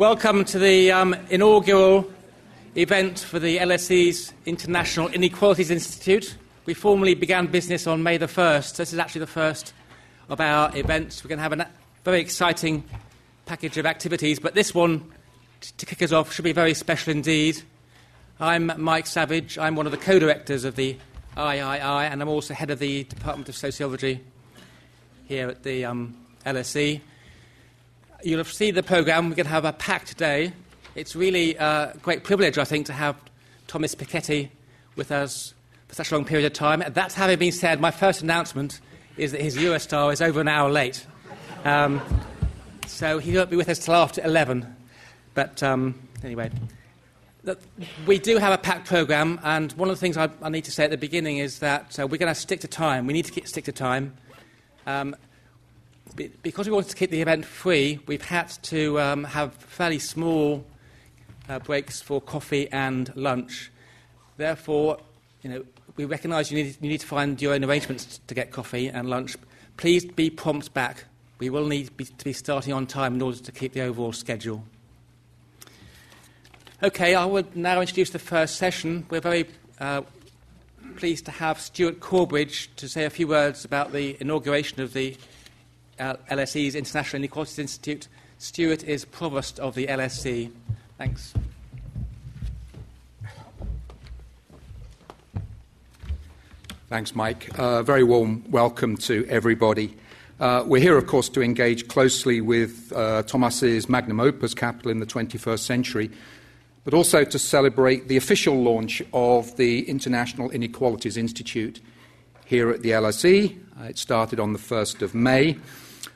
Welcome to the um, inaugural event for the LSE's International Inequalities Institute. We formally began business on May the 1st. This is actually the first of our events. We're going to have a very exciting package of activities, but this one, t- to kick us off, should be very special indeed. I'm Mike Savage. I'm one of the co directors of the III, and I'm also head of the Department of Sociology here at the um, LSE. You'll have seen the programme. We're going to have a packed day. It's really a great privilege, I think, to have Thomas Piketty with us for such a long period of time. That's having been said, my first announcement is that his Eurostar is over an hour late. Um, so he won't be with us till after 11. But um, anyway, we do have a packed programme, and one of the things I, I, need to say at the beginning is that uh, we're going to stick to time. We need to stick to time. Um, because we wanted to keep the event free, we've had to um, have fairly small uh, breaks for coffee and lunch. Therefore, you know, we recognise you need, you need to find your own arrangements to get coffee and lunch. Please be prompt back. We will need be, to be starting on time in order to keep the overall schedule. Okay, I would now introduce the first session. We're very uh, pleased to have Stuart Corbridge to say a few words about the inauguration of the LSE's International Inequalities Institute. Stuart is Provost of the LSE. Thanks. Thanks, Mike. Uh, very warm welcome to everybody. Uh, we're here, of course, to engage closely with uh, Thomas's magnum opus, Capital in the 21st Century, but also to celebrate the official launch of the International Inequalities Institute here at the LSE. Uh, it started on the 1st of May.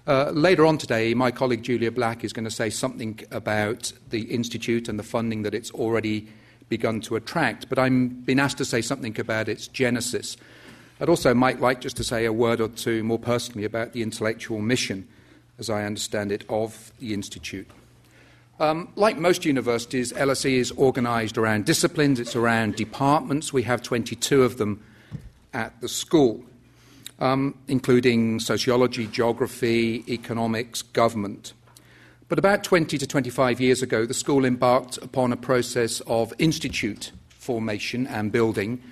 Uh, later on today, my colleague Julia Black is going to say something about the Institute and the funding that it's already begun to attract, but I've been asked to say something about its genesis. I'd also might like just to say a word or two more personally about the intellectual mission, as I understand it, of the Institute. Um, like most universities, LSE is organised around disciplines, it's around departments. We have 22 of them at the school um, including sociology, geography, economics, government. But about 20 to 25 years ago, the school embarked upon a process of institute formation and building,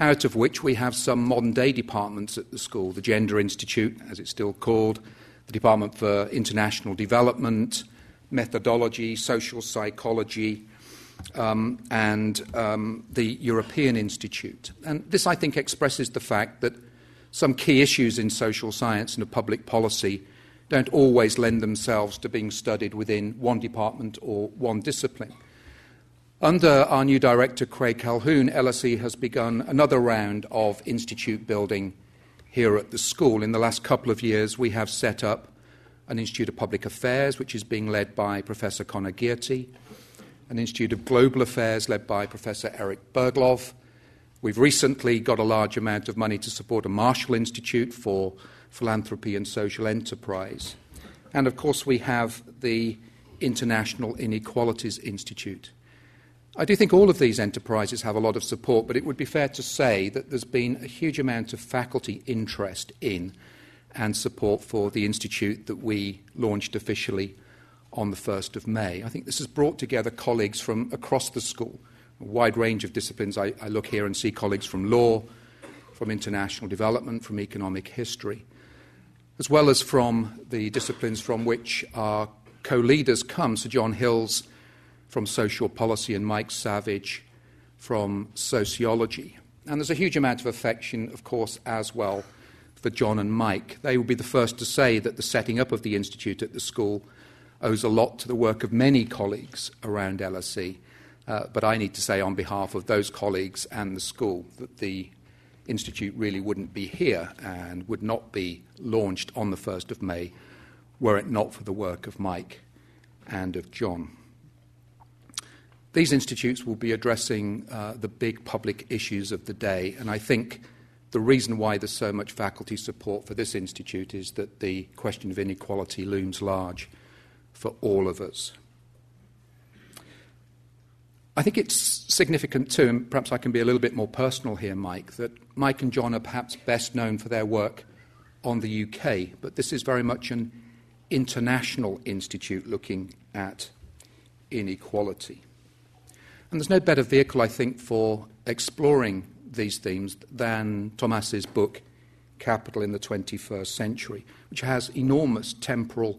out of which we have some modern day departments at the school the Gender Institute, as it's still called, the Department for International Development, Methodology, Social Psychology, um, and um, the European Institute. And this, I think, expresses the fact that some key issues in social science and of public policy don't always lend themselves to being studied within one department or one discipline. Under our new director, Craig Calhoun, LSE has begun another round of institute building here at the school. In the last couple of years, we have set up an Institute of Public Affairs, which is being led by Professor Conor Gearty, an Institute of Global Affairs led by Professor Erik Berglöf, We've recently got a large amount of money to support a Marshall Institute for philanthropy and social enterprise. And of course, we have the International Inequalities Institute. I do think all of these enterprises have a lot of support, but it would be fair to say that there's been a huge amount of faculty interest in and support for the institute that we launched officially on the 1st of May. I think this has brought together colleagues from across the school wide range of disciplines. I, I look here and see colleagues from law, from international development, from economic history, as well as from the disciplines from which our co leaders come. Sir John Hills from social policy and Mike Savage from sociology. And there's a huge amount of affection, of course, as well for John and Mike. They will be the first to say that the setting up of the Institute at the school owes a lot to the work of many colleagues around LSE. Uh, but I need to say, on behalf of those colleagues and the school, that the Institute really wouldn't be here and would not be launched on the 1st of May were it not for the work of Mike and of John. These institutes will be addressing uh, the big public issues of the day, and I think the reason why there's so much faculty support for this institute is that the question of inequality looms large for all of us. I think it's significant too, and perhaps I can be a little bit more personal here, Mike, that Mike and John are perhaps best known for their work on the UK, but this is very much an international institute looking at inequality. And there's no better vehicle, I think, for exploring these themes than Thomas's book, Capital in the 21st Century, which has enormous temporal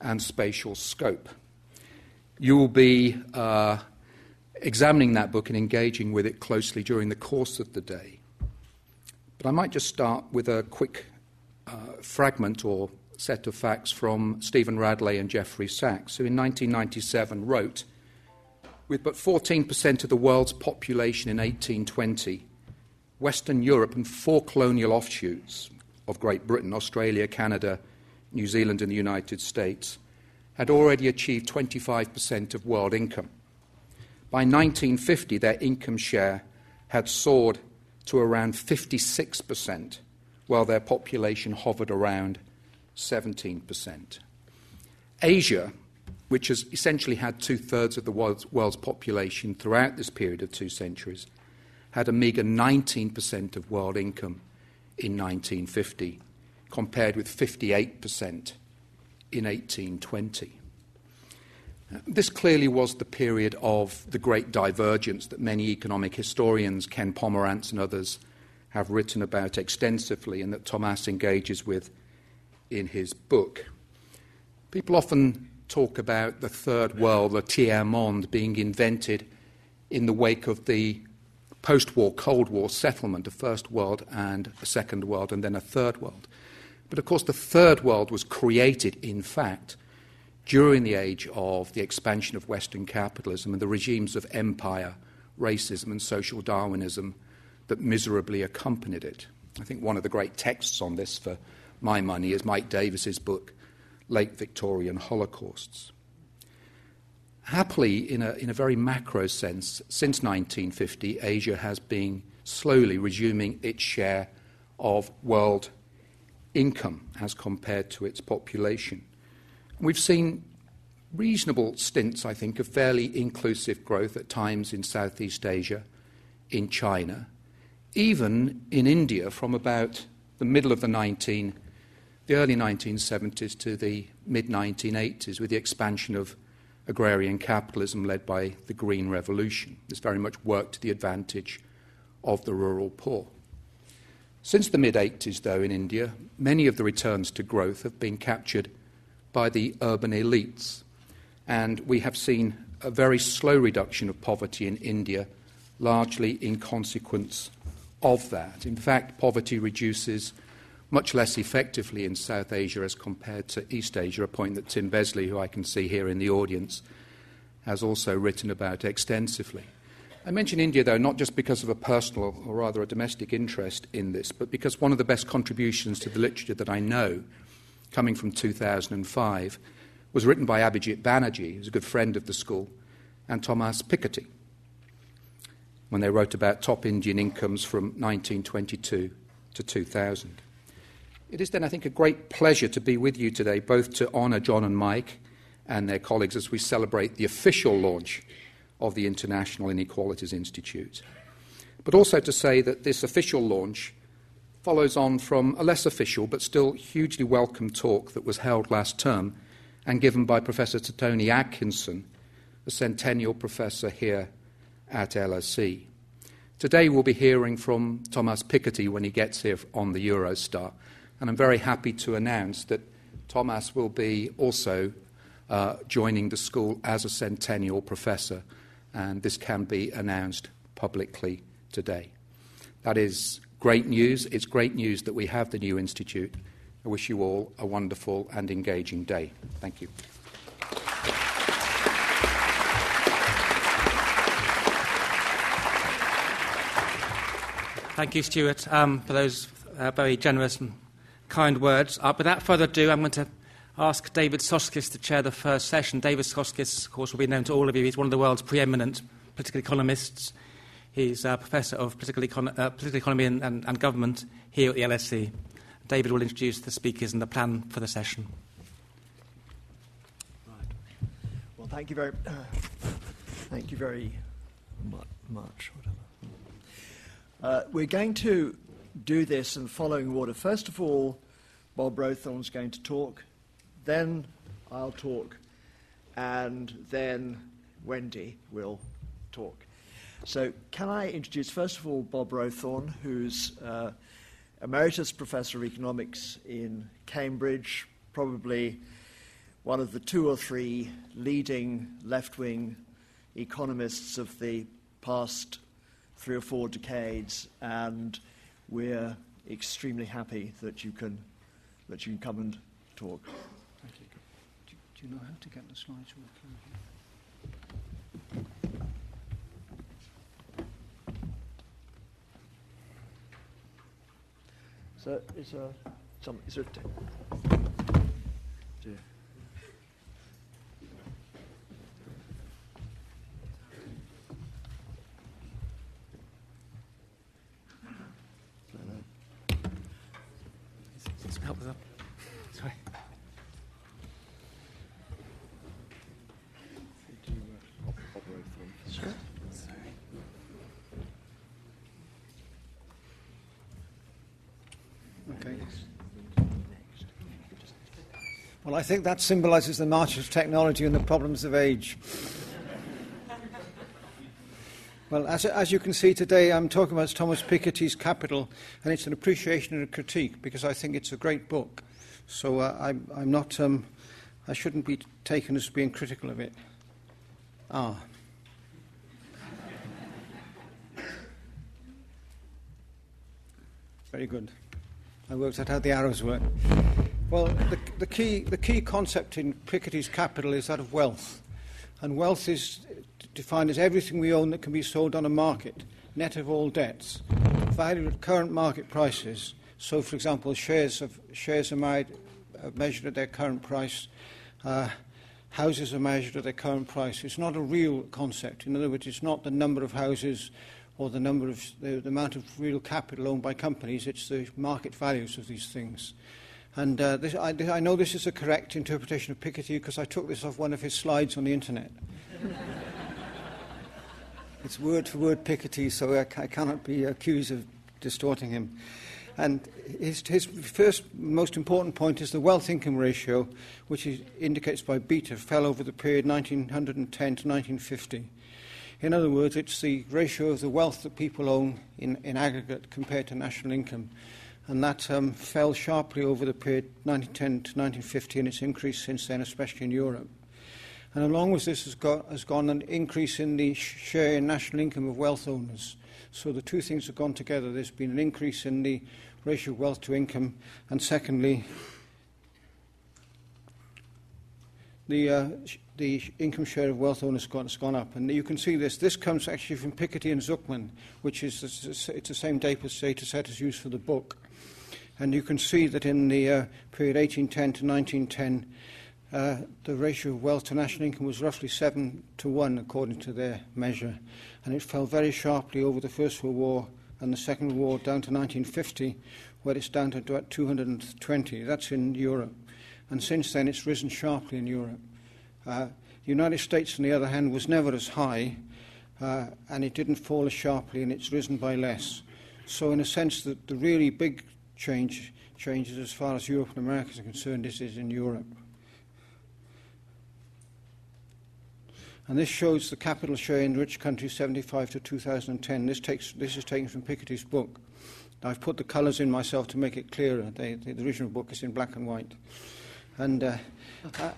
and spatial scope. You will be uh, examining that book and engaging with it closely during the course of the day. But I might just start with a quick uh, fragment or set of facts from Steven Radelet and Jeffrey Sachs, who in 1997 wrote With but 14% of the world's population in 1820, Western Europe and four colonial offshoots of Great Britain, Australia, Canada, New Zealand, and the United States had already achieved 25% of world income. By 1950, their income share had soared to around 56%, while their population hovered around 17%. Asia, which has essentially had two thirds of the world's, world's, population throughout this period of two centuries, had a meagre 19% of world income in 1950, compared with 58% in 1820. This clearly was the period of the great divergence that many economic historians, Ken Pomeranz and others, have written about extensively and that Thomas engages with in his book. People often talk about the third world, the tiers monde, being invented in the wake of the post war Cold War settlement, a first world and a second world, and then a third world. But of course, the third world was created, in fact, during the age of the expansion of Western capitalism and the regimes of empire, racism, and social Darwinism that miserably accompanied it. I think one of the great texts on this for my money is Mike Davis's book, Late Victorian Holocausts. Happily, in a, in a very macro sense, since 1950, Asia has been slowly resuming its share of world income as compared to its population. We've seen reasonable stints, I think, of fairly inclusive growth at times in Southeast Asia, in China, even in India from about the middle of the 19 the early 1970s to the mid 1980s with the expansion of agrarian capitalism led by the Green Revolution. This very much worked to the advantage of the rural poor. Since the mid 80s, though, in India, many of the returns to growth have been captured by the urban elites. And we have seen a very slow reduction of poverty in India, largely in consequence of that. In fact, poverty reduces much less effectively in South Asia as compared to East Asia, a point that Tim Besley, who I can see here in the audience, has also written about extensively. I mention India, though, not just because of a personal or rather a domestic interest in this, but because one of the best contributions to the literature that I know, coming from 2005, was written by Abhijit Banerjee, who's a good friend of the school, and Thomas Piketty, when they wrote about top Indian incomes from 1922 to 2000. It is then, I think, a great pleasure to be with you today, both to honour John and Mike and their colleagues as we celebrate the official launch of the International Inequalities Institute, but also to say that this official launch follows on from a less official but still hugely welcome talk that was held last term and given by Professor Tony Atkinson, a centennial professor here at LSE. Today we'll be hearing from Thomas Piketty when he gets here on the Eurostar. And I'm very happy to announce that Thomas will be also uh, joining the school as a centennial professor, and this can be announced publicly today. That is great news. It's great news that we have the new institute. I wish you all a wonderful and engaging day. Thank you. Thank you, Stuart, um, for those uh, very generous and kind words. Uh, without further ado, I'm going to ask David Soskice to chair the first session. David Soskice, of course, will be known to all of you. He's one of the world's preeminent political economists. He's a professor of political, econ- uh, political economy and, and, and, government here at the LSE. David will introduce the speakers and the plan for the session. Right. Well, thank you very, uh, thank you very much. Uh, we're going to do this in the following order. First of all, Bob Rowthorn's going to talk, then I'll talk, and then Wendy will talk. So, can I introduce, first of all, Bob Rowthorn, who's uh, Emeritus Professor of Economics in Cambridge, probably one of the two or three leading left wing economists of the past three or four decades, and we're extremely happy that you can, that you can come and talk. Thank you. Do, do you know how to get the slides working? So, is there uh, some, is there, do, Just help us up. Sorry. do uh, Bob Rowthorn? Okay. Well, I think that symbolizes the march of technology and the problems of age. Well, as, as you can see today, I'm talking about Thomas Piketty's Capital, and it's an appreciation and a critique because I think it's a great book. So uh, I'm, I'm not, um, I shouldn't be taken as being critical of it. Ah. Very good. I worked out how the arrows work. Well, the, the, key, the key concept in Piketty's capital is that of wealth. And wealth is defined as everything we own that can be sold on a market, net of all debts, valued at current market prices. So, for example, shares, of, shares are made, uh, measured at their current price, uh, houses are measured at their current price. It's not a real concept. In other words, it's not the number of houses or the number of the, the amount of real capital owned by companies. It's the market values of these things. And uh, this, I, I know this is a correct interpretation of Piketty because I took this off one of his slides on the internet. it's word for word Piketty, so I, I cannot be accused of distorting him. And his, his first most important point is the wealth income ratio, which is, indicates by beta, fell over the period 1910 to 1950. In other words, it's the ratio of the wealth that people own in, in aggregate compared to national income. And that um, fell sharply over the period 1910 to 1950, and it's increased since then, especially in Europe. And along with this has, got, has gone an increase in the share in national income of wealth owners. So the two things have gone together. There's been an increase in the ratio of wealth to income, and secondly, the, uh, the income share of wealth owners has gone up. And you can see this. This comes actually from Piketty and Zucman, which is it's the same data set as used for the book. And you can see that in the uh, period 1810 to 1910, uh, the ratio of wealth to national income was roughly 7 to 1, according to their measure. And it fell very sharply over the First World War and the Second World War down to 1950, where it's down to 220. That's in Europe. And since then, it's risen sharply in Europe. Uh, the United States, on the other hand, was never as high, uh, and it didn't fall as sharply, and it's risen by less. So, in a sense, the, the really big change changes as far as Europe and America are concerned. This is in Europe. And this shows the capital share in rich countries 75 to 2010. This, takes, this is taken from Piketty's book. I've put the colours in myself to make it clearer. They, the, original book is in black and white. And uh,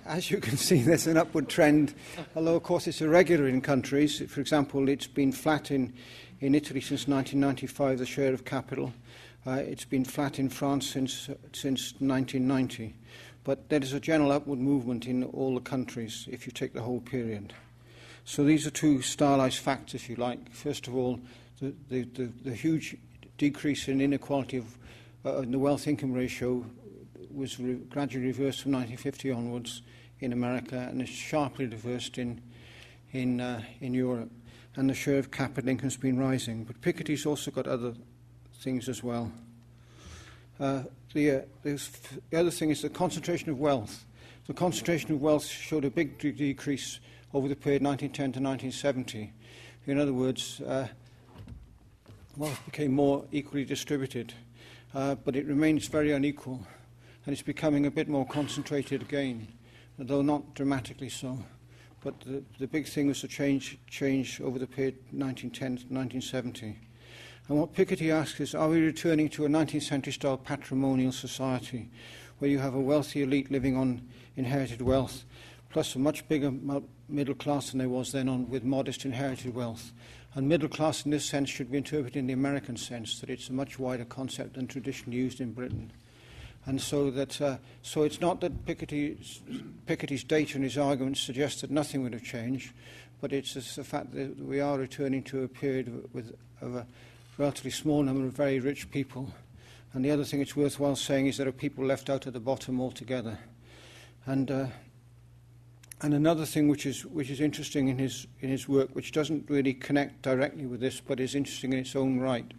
as you can see, there's an upward trend, although, of course, it's irregular in countries. For example, it's been flat in, in Italy since 1995, the share of capital. Uh, it's been flat in France since, uh, since 1990. But there is a general upward movement in all the countries if you take the whole period. So these are two stylized facts, if you like. First of all, the, the, the, the huge decrease in inequality of uh, in the wealth income ratio was re- gradually reversed from 1950 onwards in America and is sharply reversed in, in, uh, in Europe. And the share of capital income has been rising. But Piketty's also got other things as well. Uh, the, uh, the other thing is the concentration of wealth. The concentration of wealth showed a big de- decrease over the period 1910 to 1970. In other words, uh, wealth became more equally distributed, uh, but it remains very unequal and it's becoming a bit more concentrated again, though not dramatically so. but the, the big thing was the change, change over the period 1910 to 1970. And what Piketty asks is, are we returning to a 19th century style patrimonial society where you have a wealthy elite living on inherited wealth, plus a much bigger middle class than there was then on, with modest inherited wealth? And middle class in this sense should be interpreted in the American sense, that it's a much wider concept than traditionally used in Britain. And so, that, uh, so it's not that Piketty's, Piketty's data and his arguments suggest that nothing would have changed, but it's the fact that we are returning to a period with, of a relatively small number of very rich people. And the other thing it's worthwhile saying is that there are people left out at the bottom altogether. And, uh, and another thing which is, which is interesting in his, in his work, which doesn't really connect directly with this, but is interesting in its own right,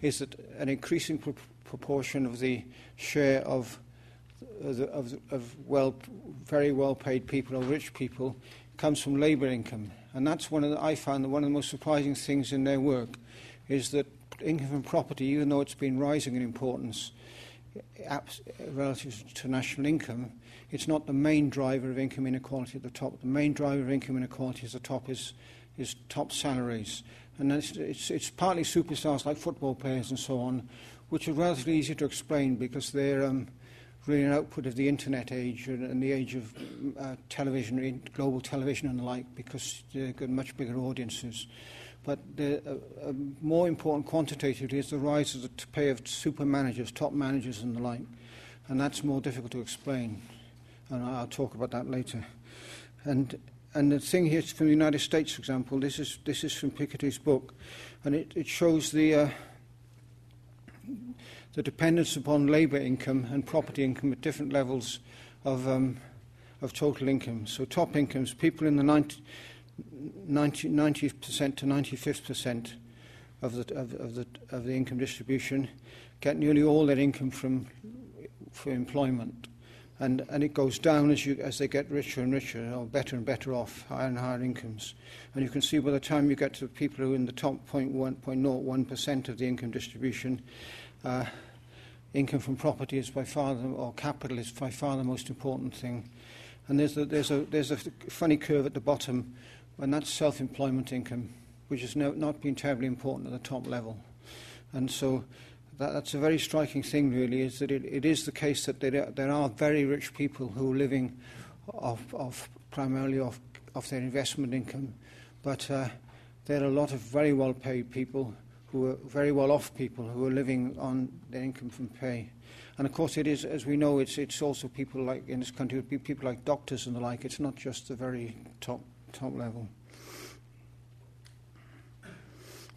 is that an increasing pro- proportion of the share of, of, of, well, very well paid people or rich people comes from labour income. And that's one of the, I found that one of the most surprising things in their work is that income from property, even though it's been rising in importance relative to national income, it's not the main driver of income inequality at the top. The main driver of income inequality at the top is, is top salaries. And it's, it's, it's partly superstars like football players and so on, which are relatively easy to explain because they're um, really an output of the internet age and, and the age of uh, television, global television and the like, because they've got much bigger audiences. But the uh, uh, more important quantitatively is the rise of the pay of super managers, top managers, and the like. And that's more difficult to explain. And I'll talk about that later. And, and the thing here from the United States, for example, this is, this is from Piketty's book, and it, it shows the, uh, the dependence upon labour income and property income at different levels of, um, of total income. So top incomes, people in the 90, 90, 90% to 95% of the, of, of, the, of the income distribution get nearly all their income from employment. And, and it goes down as, you, as they get richer and richer, or better and better off, higher and higher incomes. And you can see by the time you get to people who are in the top 0.01% of the income distribution, uh, income from property is by far, the, or capital is by far the most important thing. And there's a, there's a, there's a funny curve at the bottom and that's self-employment income, which has no, not been terribly important at the top level. And so that, that's a very striking thing, really, is that it, it is the case that there there are very rich people who are living off, off primarily off, off their investment income, but uh, there are a lot of very well-paid people who are very well-off people who are living on their income from pay. And of course, it is, as we know, it's, it's also people like in this country, people like doctors and the like. It's not just the very top top level.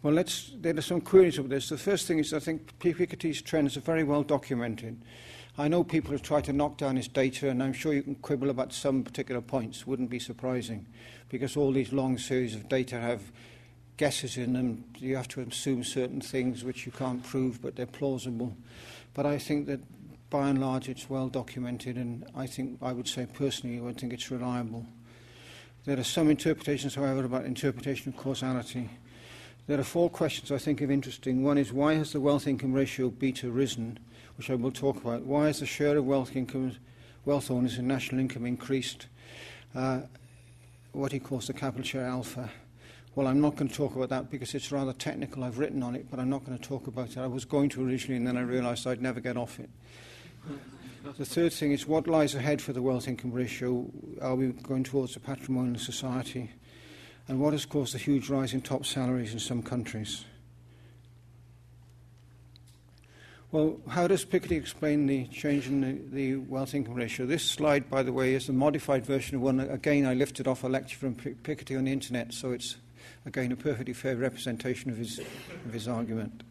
Well, let's, there are some queries of this. The first thing is I think Piketty's trends are very well documented. I know people have tried to knock down his data, and I'm sure you can quibble about some particular points. Wouldn't be surprising, because all these long series of data have guesses in them. You have to assume certain things which you can't prove, but they're plausible. But I think that by and large it's well documented, and I think I would say personally I would think it's reliable. There are some interpretations, however, about interpretation of causality. There are four questions I think of interesting. One is why has the wealth income ratio beta risen, which I will talk about? Why has the share of wealth income, wealth owners in national income increased? Uh, what he calls the capital share alpha. Well, I'm not going to talk about that because it's rather technical. I've written on it, but I'm not going to talk about it. I was going to originally, and then I realised I'd never get off it. The third thing is what lies ahead for the wealth income ratio? Are we going towards a patrimonial society? And what has caused the huge rise in top salaries in some countries? Well, how does Piketty explain the change in the, the, wealth income ratio? This slide, by the way, is a modified version of one. Again, I lifted off a lecture from Piketty on the internet, so it's, again, a perfectly fair representation of his, of his argument.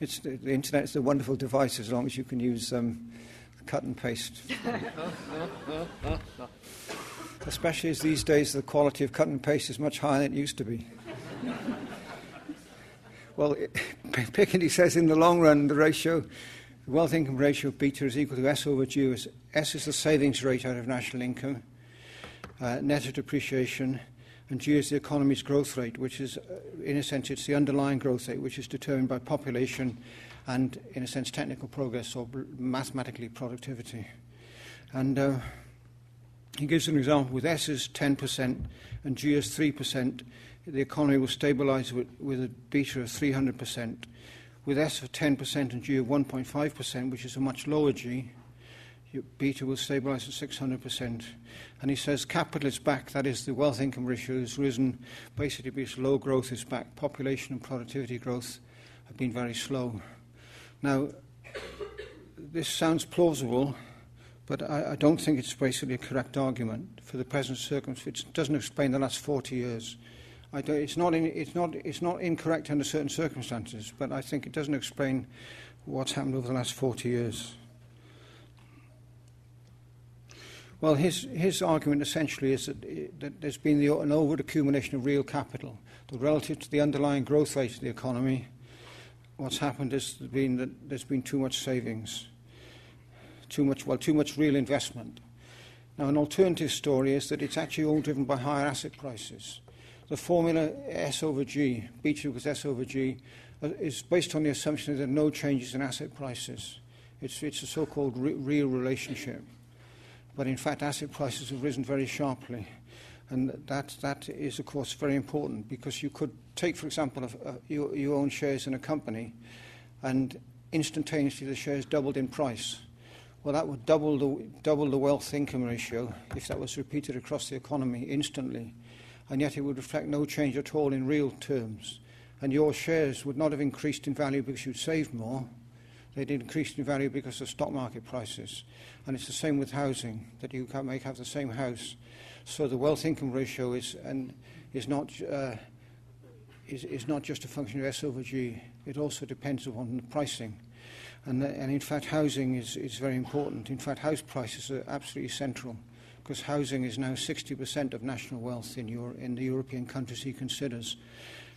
It's, the, the internet is a wonderful device as long as you can use um, cut and paste. Especially as these days the quality of cut and paste is much higher than it used to be. well, Piketty says in the long run the ratio, the wealth income ratio beta is equal to S over G. S is the savings rate out of national income, uh, net of depreciation, and G is the economy's growth rate, which is, uh, in a sense, it's the underlying growth rate, which is determined by population and, in a sense, technical progress or mathematically productivity. And, uh, He gives an example with S is 10% and G is 3%. The economy will stabilise with, with a beta of 300%. With S of 10% and G of 1.5%, which is a much lower G, beta will stabilise at 600%. And he says capital is back, that is, the wealth income ratio has risen basically because low growth is back. Population and productivity growth have been very slow. Now, this sounds plausible, but I, I don't think it's basically a correct argument for the present circumstances. It doesn't explain the last 40 years. it's, not in, it's, not, it's not incorrect under certain circumstances, but I think it doesn't explain what's happened over the last 40 years. Well, his, his argument essentially is that, that there's been the, an over accumulation of real capital. That relative to the underlying growth rate of the economy, what's happened has been that there's been too much savings, too much, well, too much real investment. Now, an alternative story is that it's actually all driven by higher asset prices. The formula S over G, beta equals S over G, uh, is based on the assumption that there are no changes in asset prices. It's, it's a so-called re- real relationship. But in fact, asset prices have risen very sharply. And that, that is, of course, very important because you could take, for example, a, a, you, you own shares in a company and instantaneously the shares doubled in price. Well, that would double the, double the wealth income ratio if that was repeated across the economy instantly. And yet it would reflect no change at all in real terms. And your shares would not have increased in value because you'd saved more. They'd increased in value because of stock market prices. And it's the same with housing, that you can make have the same house. So the wealth income ratio is, and is, not, uh, is, is not just a function of S over G, it also depends upon the pricing. And, and in fact, housing is, is very important. In fact, house prices are absolutely central because housing is now 60% of national wealth in, Euro, in the European countries he considers.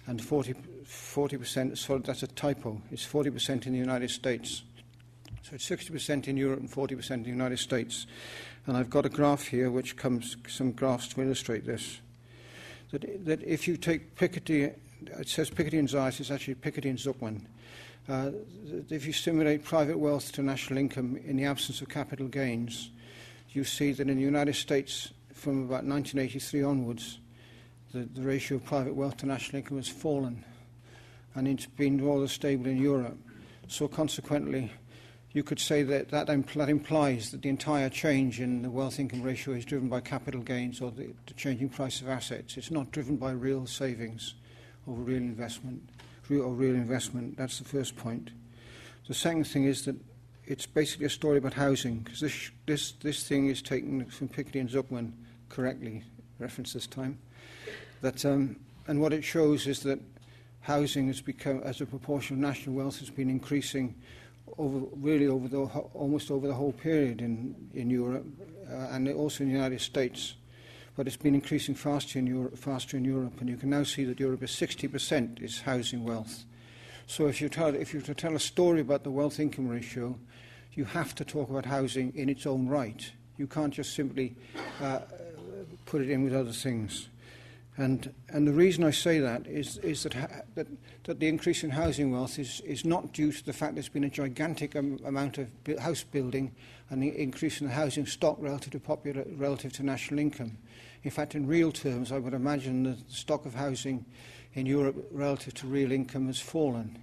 And 40, 40%, sorry, that's a typo, it's 40% in the United States. So it's 60% in Europe and 40% in the United States. And I've got a graph here which comes, some graphs to illustrate this. That, that if you take Piketty, it says Piketty and Saez, it's actually Piketty and Zucman. Uh, if you simulate private wealth to national income in the absence of capital gains, you see that in the United States, from about 1983 onwards, the, the ratio of private wealth to national income has fallen, and it's been rather stable in Europe. So consequently, you could say that that, impl- that implies that the entire change in the wealth income ratio is driven by capital gains or the, the changing price of assets. It's not driven by real savings or real investment. Real, or real investment. That's the first point. The second thing is that it's basically a story about housing because this, this, this thing is taken from Piketty and Zucman correctly, referenced this time. That, um, and what it shows is that housing has become, as a proportion of national wealth, has been increasing over, really over the, almost over the whole period in, in Europe uh, and also in the United States. But it's been increasing faster in, Europe, faster in Europe, and you can now see that Europe is 60% is housing wealth. So if you, tell, if you to tell a story about the wealth-income ratio, you have to talk about housing in its own right. You can't just simply uh, put it in with other things. And, and the reason I say that is, is that, ha- that, that the increase in housing wealth is, is not due to the fact there's been a gigantic amount of house building and the increase in the housing stock relative to, popular, relative to national income. In fact, in real terms, I would imagine the stock of housing in Europe relative to real income has fallen.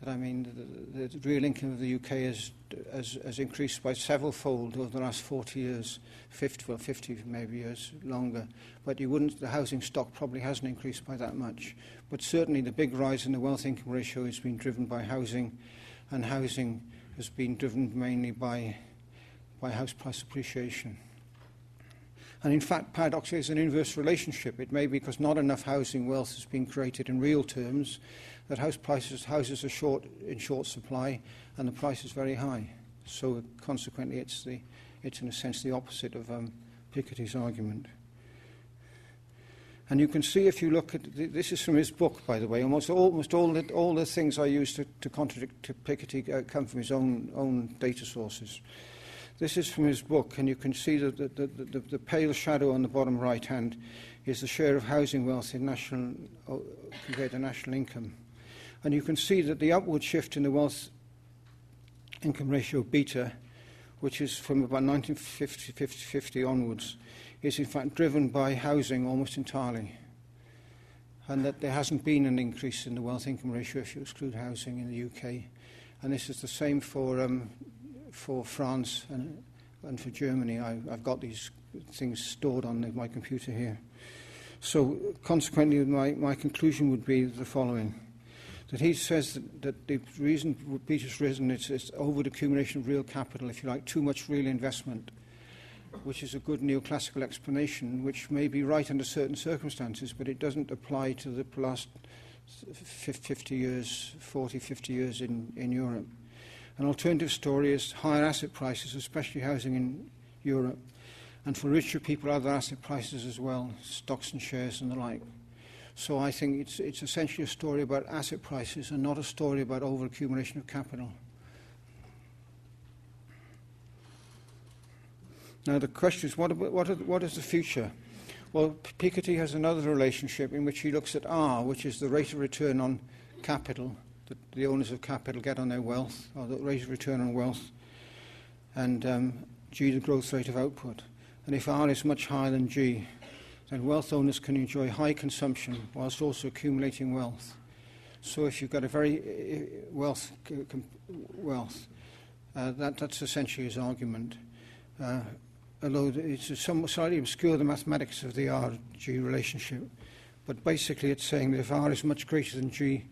That I mean, the, the real income of the UK has, has, has increased by several fold over the last 40 years, 50, well, 50 maybe years longer. But you wouldn't, the housing stock probably hasn't increased by that much. But certainly the big rise in the wealth income ratio has been driven by housing, and housing has been driven mainly by, by house price appreciation. And in fact, paradoxically, there's an inverse relationship. It may be because not enough housing wealth has been created in real terms, that house prices, houses are short, in short supply and the price is very high. So consequently, it's, the, it's in a sense the opposite of um, Piketty's argument. And you can see if you look at this is from his book, by the way. Almost, almost all, the, all the things I use to, to contradict to Piketty uh, come from his own, own data sources. This is from his book, and you can see that the, the, the, the pale shadow on the bottom right hand is the share of housing wealth in national, uh, compared to national income. And you can see that the upward shift in the wealth income ratio beta which is from about 1950 50, 50 onwards, is in fact driven by housing almost entirely. And that there hasn't been an increase in the wealth income ratio if you exclude housing in the UK. And this is the same for, um, for France and, and for Germany. I, I've got these things stored on the, my computer here. So, consequently, my, my conclusion would be the following that he says that, that the reason beta's risen is, is over the accumulation of real capital, if you like, too much real investment, which is a good neoclassical explanation, which may be right under certain circumstances, but it doesn't apply to the last 50 years, 40, 50 years in, in Europe. An alternative story is higher asset prices, especially housing in Europe, and for richer people, other asset prices as well, stocks and shares and the like. So I think it's, it's essentially a story about asset prices and not a story about overaccumulation of capital. Now the question is, what, what, are, what is the future? Well, Piketty has another relationship in which he looks at R, which is the rate of return on capital that the owners of capital get on their wealth, or the rate of return on wealth, and um, G, the growth rate of output. And if R is much higher than G, then wealth owners can enjoy high consumption whilst also accumulating wealth. So if you've got a very uh, wealth, wealth uh, that, that's essentially his argument. Uh, although it's somewhat slightly obscure the mathematics of the RG relationship, but basically it's saying that if R is much greater than G,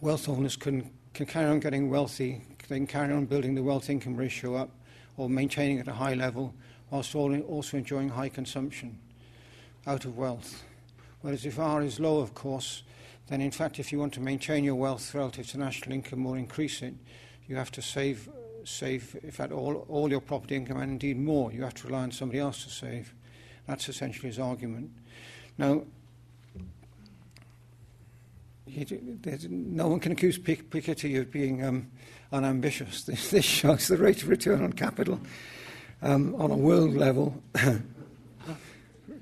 wealth owners can, can carry on getting wealthy, they can carry on building the wealth income ratio up or maintaining it at a high level whilst also enjoying high consumption out of wealth. Whereas if R is low, of course, then in fact, if you want to maintain your wealth relative to national income or increase it, you have to save, save in fact, all, all your property income and indeed more. You have to rely on somebody else to save. That's essentially his argument. Now, no one can accuse Piketty of being um, unambitious. This, this, shows the rate of return on capital um, on a world level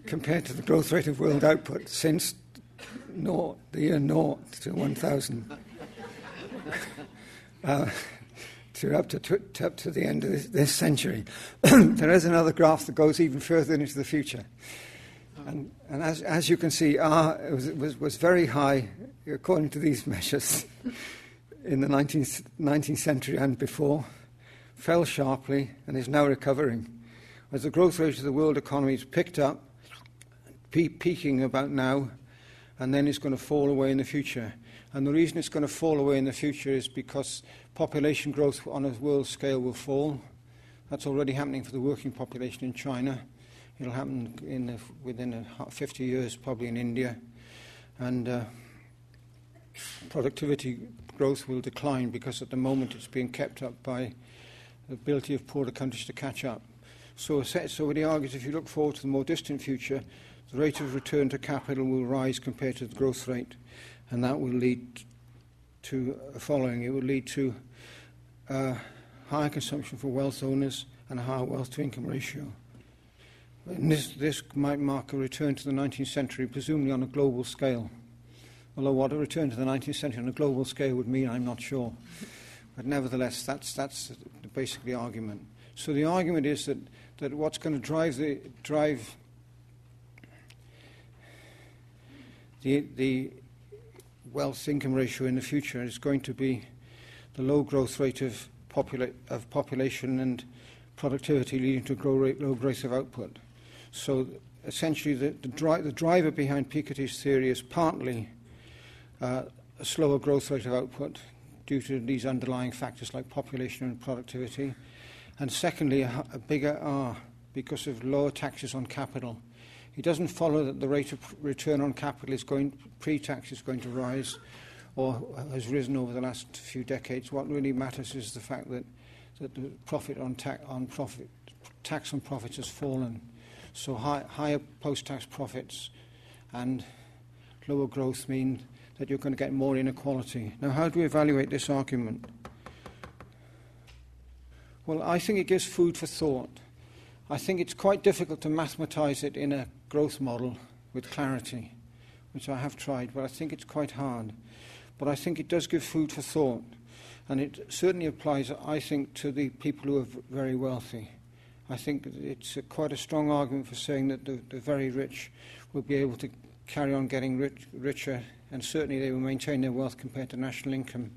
compared to the growth rate of world output since the year naught to 1000, uh, to up to, to, up to the end of this, this century. there is another graph that goes even further into the future. And, and as, as you can see, R was, was, was very high, according to these measures, in the 19th, 19th century and before, fell sharply, and is now recovering. As the growth rate of the world economy has picked up, pe- peaking about now, and then it's going to fall away in the future. And the reason it's going to fall away in the future is because population growth on a world scale will fall. That's already happening for the working population in China. It'll happen in the, within a 50 years, probably in India. And uh, productivity growth will decline because at the moment it's being kept up by the ability of poorer countries to catch up. So, so what he argues, if you look forward to the more distant future, the rate of return to capital will rise compared to the growth rate, and that will lead to the following. It will lead to uh, higher consumption for wealth owners and a higher wealth to income ratio. And this, this might mark a return to the 19th century, presumably on a global scale. Although what a return to the 19th century on a global scale would mean, I'm not sure. But nevertheless, that's, that's basically the argument. So the argument is that, that what's going to drive, the, drive the, the wealth income ratio in the future is going to be the low growth rate of, popula- of population and productivity leading to grow rate, low growth of output. So essentially, the, the, dri- the driver behind Piketty's theory is partly uh, a slower growth rate of output due to these underlying factors like population and productivity, and secondly, a, a bigger R because of lower taxes on capital it doesn't follow that the rate of return on capital is going, pre-tax is going to rise or has risen over the last few decades. What really matters is the fact that, that the profit on, ta- on profit, tax on profits has fallen. So high, higher post-tax profits and lower growth mean that you're going to get more inequality. Now, how do we evaluate this argument? Well, I think it gives food for thought. I think it's quite difficult to mathematize it in a growth model with clarity, which I have tried, but I think it's quite hard. But I think it does give food for thought. And it certainly applies, I think, to the people who are very wealthy. I think it's a, quite a strong argument for saying that the, the very rich will be able to carry on getting rich, richer, and certainly they will maintain their wealth compared to national income,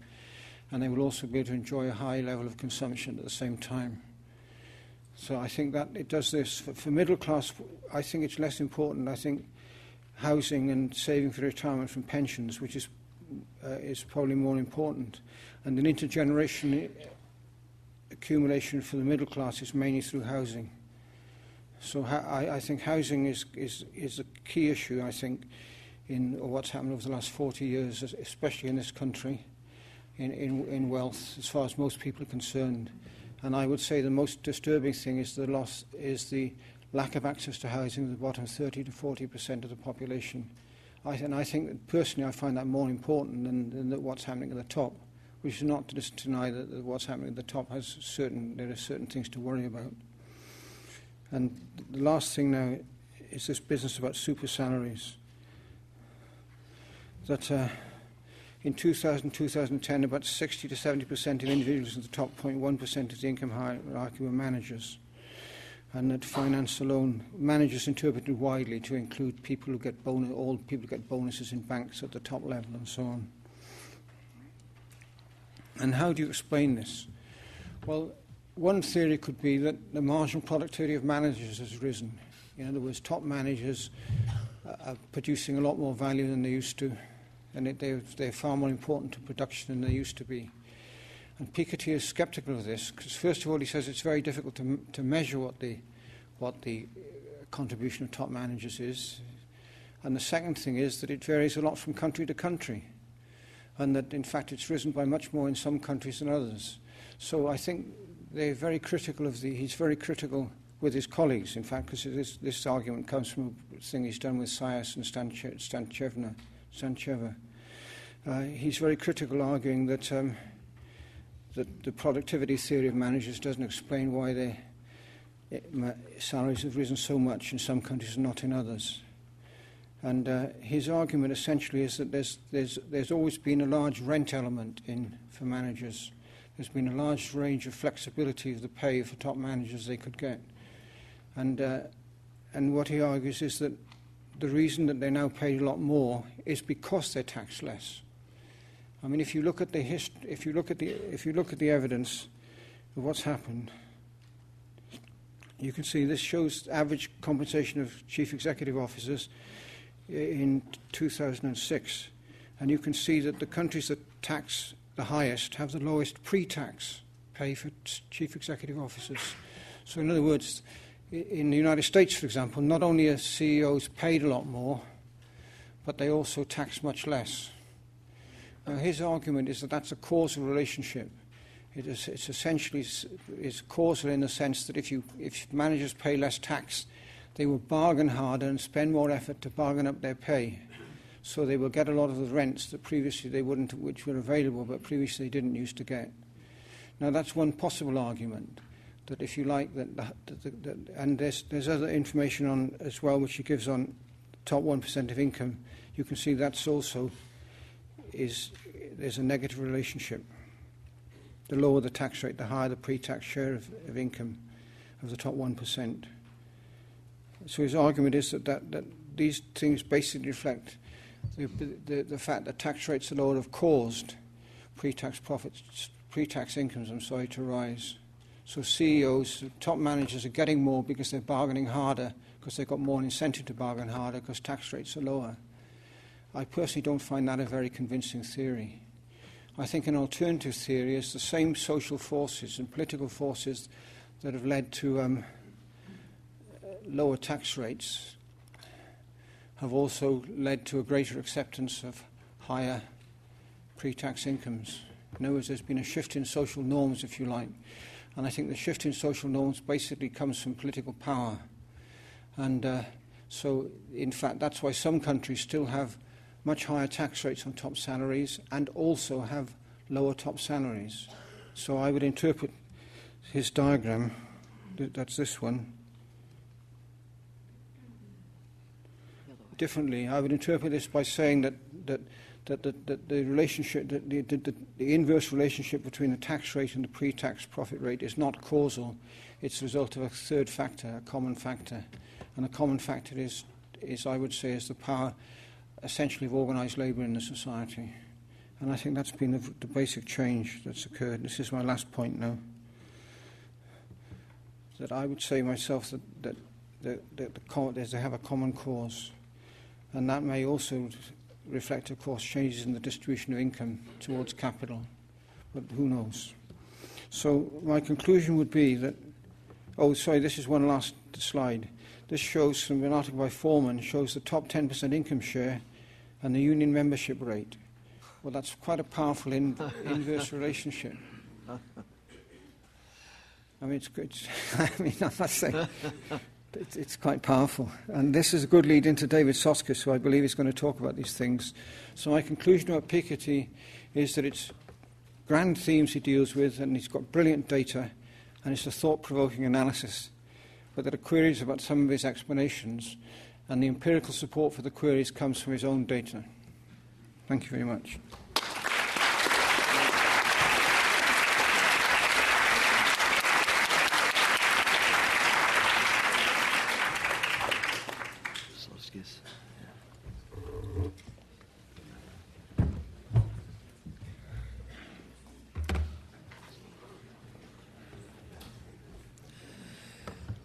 and they will also be able to enjoy a high level of consumption at the same time. So I think that it does this. For, for middle class, I think it's less important. I think housing and saving for retirement from pensions, which is, uh, is probably more important. And an intergenerational accumulation for the middle class is mainly through housing. So I, I think housing is, is, is a key issue, I think, in what's happened over the last 40 years, especially in this country, in, in, in wealth, as far as most people are concerned. And I would say the most disturbing thing is the loss is the lack of access to housing of the bottom 30 to 40 percent of the population. I, and I think that personally I find that more important than, than what's happening at the top, which is not to deny that, that what's happening at the top has certain there are certain things to worry about. And the last thing now is this business about super salaries. That uh, in 2000 2010, about 60 to 70 percent of individuals in the top 0.1 percent of the income hierarchy were managers. And that finance alone, managers interpreted widely to include people who get bonus, all people who get bonuses in banks at the top level and so on. And how do you explain this? Well, one theory could be that the marginal productivity of managers has risen. In other words, top managers uh, are producing a lot more value than they used to, and they're, they're far more important to production than they used to be. And Piketty is sceptical of this because, first of all, he says it's very difficult to, to measure what the, what the contribution of top managers is. And the second thing is that it varies a lot from country to country, and that in fact it's risen by much more in some countries than others. So I think they're very critical of the, he's very critical with his colleagues, in fact, because this, this argument comes from a thing he's done with Saez and Stantcheva, Stantcheva. Uh, he's very critical, arguing that, um, that the productivity theory of managers doesn't explain why their salaries have risen so much in some countries and not in others. And uh, his argument essentially is that there's, there's, there's always been a large rent element in, for managers there's been a large range of flexibility of the pay for top managers they could get. And, uh, and what he argues is that the reason that they're now paid a lot more is because they're taxed less. I mean, if you look at the hist- if you look at the if you look at the evidence of what's happened, you can see this shows average compensation of chief executive officers in 2006, and you can see that the countries that tax the highest, have the lowest pre tax pay for chief executive officers. So, in other words, in the United States, for example, not only are CEOs paid a lot more, but they also tax much less. Now, his argument is that that's a causal relationship. It is, it's essentially it's causal in the sense that if, you, if managers pay less tax, they will bargain harder and spend more effort to bargain up their pay so they will get a lot of the rents that previously they wouldn't, which were available, but previously they didn't used to get. Now that's one possible argument that, if you like, that, and there's there's other information on as well which he gives on top one percent of income. You can see that's also is there's a negative relationship. The lower the tax rate, the higher the pre-tax share of, of income of the top one percent. So his argument is that, that, that these things basically reflect the, the, the fact that tax rates are lower have caused pre-tax profits, pre-tax incomes, I'm sorry, to rise. So CEOs, top managers are getting more because they're bargaining harder, because they've got more incentive to bargain harder because tax rates are lower. I personally don't find that a very convincing theory. I think an alternative theory is the same social forces and political forces that have led to um, lower tax rates have also led to a greater acceptance of higher pre tax incomes. In other words, there's been a shift in social norms, if you like. And I think the shift in social norms basically comes from political power. And uh, so, in fact, that's why some countries still have much higher tax rates on top salaries and also have lower top salaries. So I would interpret his diagram, that's this one, differently. I would interpret this by saying that, that, that, that, that the relationship, that the, the, the inverse relationship between the tax rate and the pre-tax profit rate is not causal. It's the result of a third factor, a common factor. And the common factor is, is I would say, is the power essentially of organised labour in the society. And I think that's been the, the basic change that's occurred. This is my last point now. That I would say myself that, that, that, that the, they have a common cause. And that may also reflect, of course, changes in the distribution of income towards capital. But who knows? So my conclusion would be that, oh, sorry, this is one last slide. This shows from an article by Foreman, shows the top 10% income share and the union membership rate. Well, that's quite a powerful in, inverse relationship. I mean, it's, good. I mean, I must say, it's, it's, quite powerful. And this is a good lead into David Soskice, who I believe is going to talk about these things. So my conclusion about Piketty is that it's grand themes he deals with, and he's got brilliant data, and it's a thought-provoking analysis. But there are queries about some of his explanations, and the empirical support for the queries comes from his own data. Thank you very much.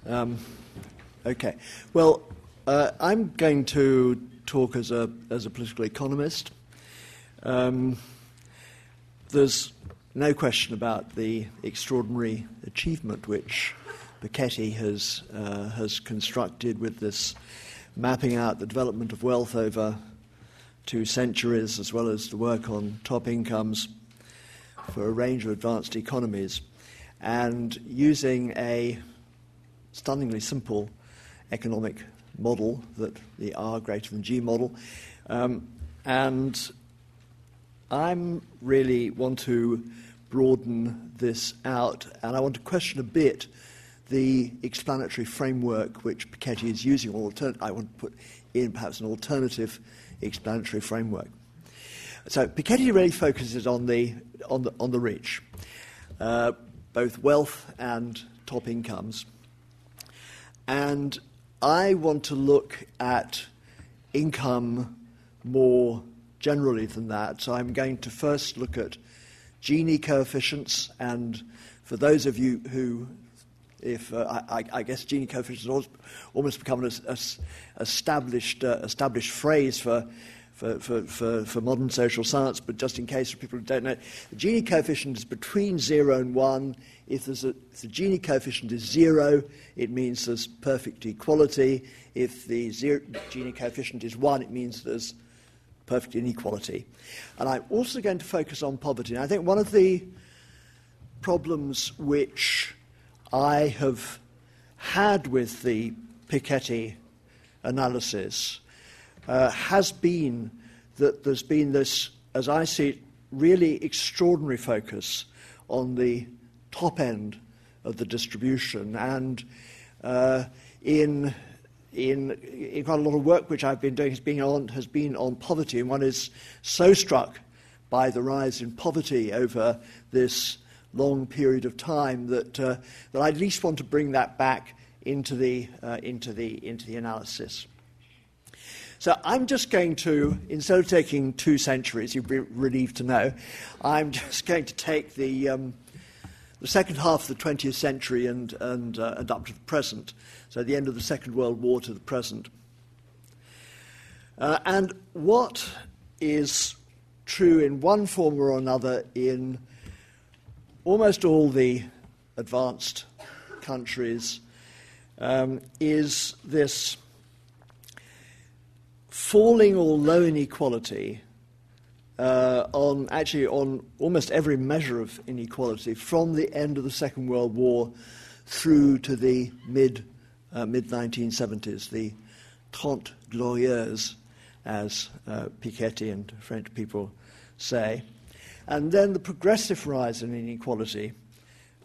Um, okay. Well, uh, I'm going to talk as a, as a political economist. Um, there's no question about the extraordinary achievement which Piketty has, uh, has constructed with this mapping out the development of wealth over two centuries, as well as the work on top incomes for a range of advanced economies, and using a stunningly simple economic model, that the R greater than G model. Um, and I really want to broaden this out, and I want to question a bit the explanatory framework which Piketty is using. I want to put in perhaps an alternative explanatory framework. So Piketty really focuses on the on the on the rich, uh, both wealth and top incomes, and I want to look at income more generally than that. So I'm going to first look at Gini coefficients, and for those of you who, if uh, I, I, guess Gini coefficients almost, almost become an established, uh, established phrase for for, for, for, for, modern social science, but just in case for people who don't know, the Gini coefficient is between 0 and 1. If, a, if the Gini coefficient is 0, it means there's perfect equality. If the zero, Gini coefficient is 1, it means there's perfect inequality. And I'm also going to focus on poverty. And I think one of the problems which I have had with the Piketty analysis uh, has been that there's been this, as I see it, really extraordinary focus on the top end of the distribution. And uh, in, in, in, quite a lot of work which I've been doing has been, on, has been on poverty, and one is so struck by the rise in poverty over this long period of time that, uh, that I at least want to bring that back into the, uh, into the, into the analysis. So I'm just going to, instead of taking two centuries, you'd be relieved to know, I'm just going to take the, um, the second half of the 20th century and, and, uh, and up to the present, so the end of the Second World War to the present. Uh, and what is true in one form or another in almost all the advanced countries um, is this falling or low inequality uh, on actually on almost every measure of inequality from the end of the Second World War through to the mid uh, mid 1970s, the Trente Glorieuses, as uh, Piketty and French people say, and then the progressive rise in inequality,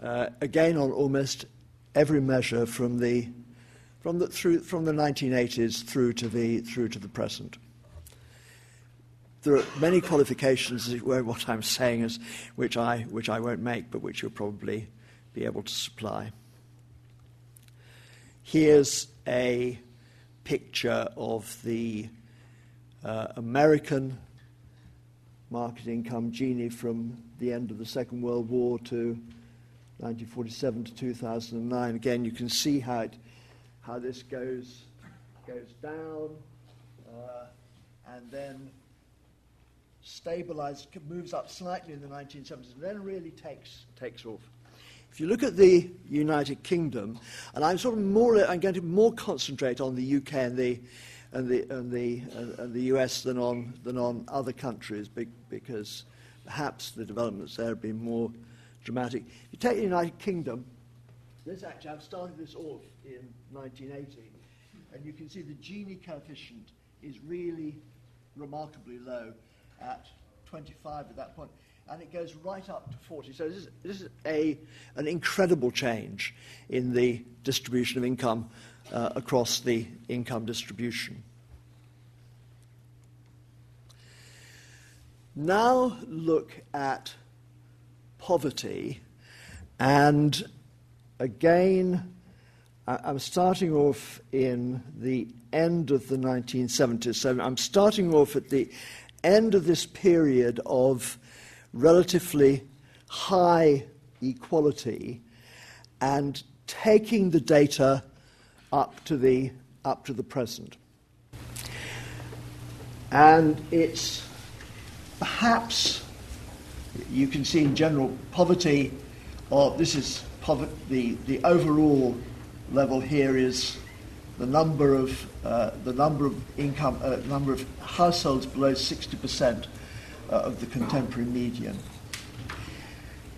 uh, again on almost every measure from the from the, through, from the 1980s through to the, through to the present. There are many qualifications, where what I'm saying is, which I, which I won't make, but which you'll probably be able to supply. Here's a picture of the uh, American market income Gini from the end of the Second World War to 1947 to 2009. Again, you can see how, it, how this goes, goes down uh, and then stabilizes, moves up slightly in the 1970s, and then really takes, takes off. If you look at the United Kingdom, and I'm sort of more, I'm going to more concentrate on the UK and the, and the, and the, and the US than on, than on other countries because perhaps the developments there have been more dramatic. If you take the United Kingdom, this actually, I've started this off in 1980, and you can see the Gini coefficient is really remarkably low at 25 at that point, and it goes right up to 40. So this is, this is a, an incredible change in the distribution of income uh, across the income distribution. Now look at poverty, and again, I'm starting off in the end of the 1970s. So I'm starting off at the end of this period of relatively high equality and taking the data up to the, up to the present. And it's perhaps, you can see in general, poverty, or this is poverty, the, the overall level here is the number of uh, the number of income uh, number of households below 60% uh, of the contemporary median.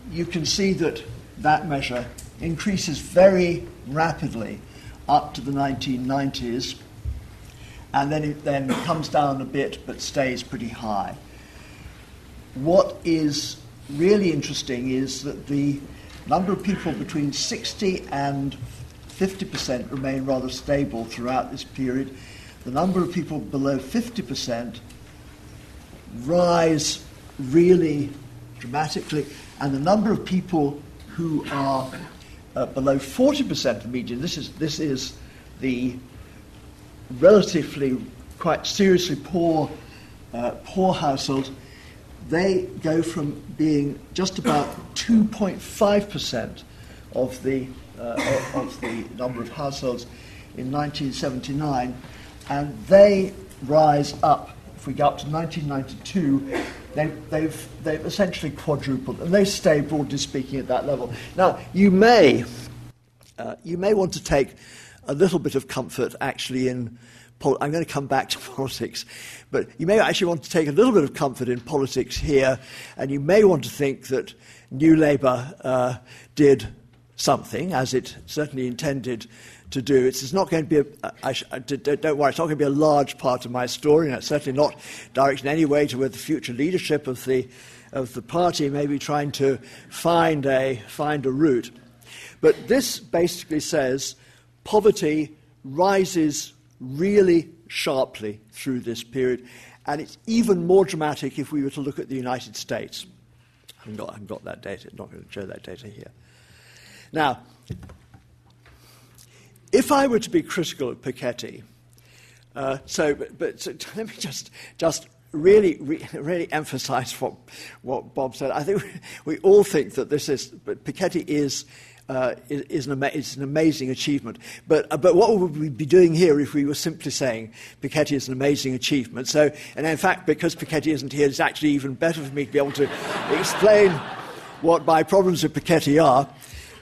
You can see that that measure increases very rapidly up to the 1990s, and then it then comes down a bit but stays pretty high. What is really interesting is that the number of people between 60 and 50% remain rather stable throughout this period. The number of people below 50% rise really dramatically, and the number of people who are uh, below 40% of the median, this is, this is the relatively quite seriously poor, uh, poor households, they go from being just about 2.5% of the uh, of the number of households in 1979, and they rise up. If we go up to 1992, they, they've, they've essentially quadrupled, and they stay, broadly speaking, at that level. Now, you may, uh, you may want to take a little bit of comfort actually in. Pol- I'm going to come back to politics, but you may actually want to take a little bit of comfort in politics here, and you may want to think that New Labour uh, did something, as it certainly intended to do. It's not going to be, don't worry, it's not going to be a large part of my story, and it's certainly not directed in any way to where the future leadership of the, of the party may be trying to find a, find a route. But this basically says poverty rises really sharply through this period, and it's even more dramatic if we were to look at the United States. I haven't got, I haven't got that data, I'm not going to show that data here. Now, if I were to be critical of Piketty, uh, so, but, but so, let me just, just really, re, really emphasize what, what Bob said. I think we, we all think that this is, but Piketty is, uh, is, is, an, is, an, amazing achievement. But, uh, but what would we be doing here if we were simply saying Piketty is an amazing achievement? So, and in fact, because Piketty isn't here, it's actually even better for me to be able to explain what my problems with Piketty are.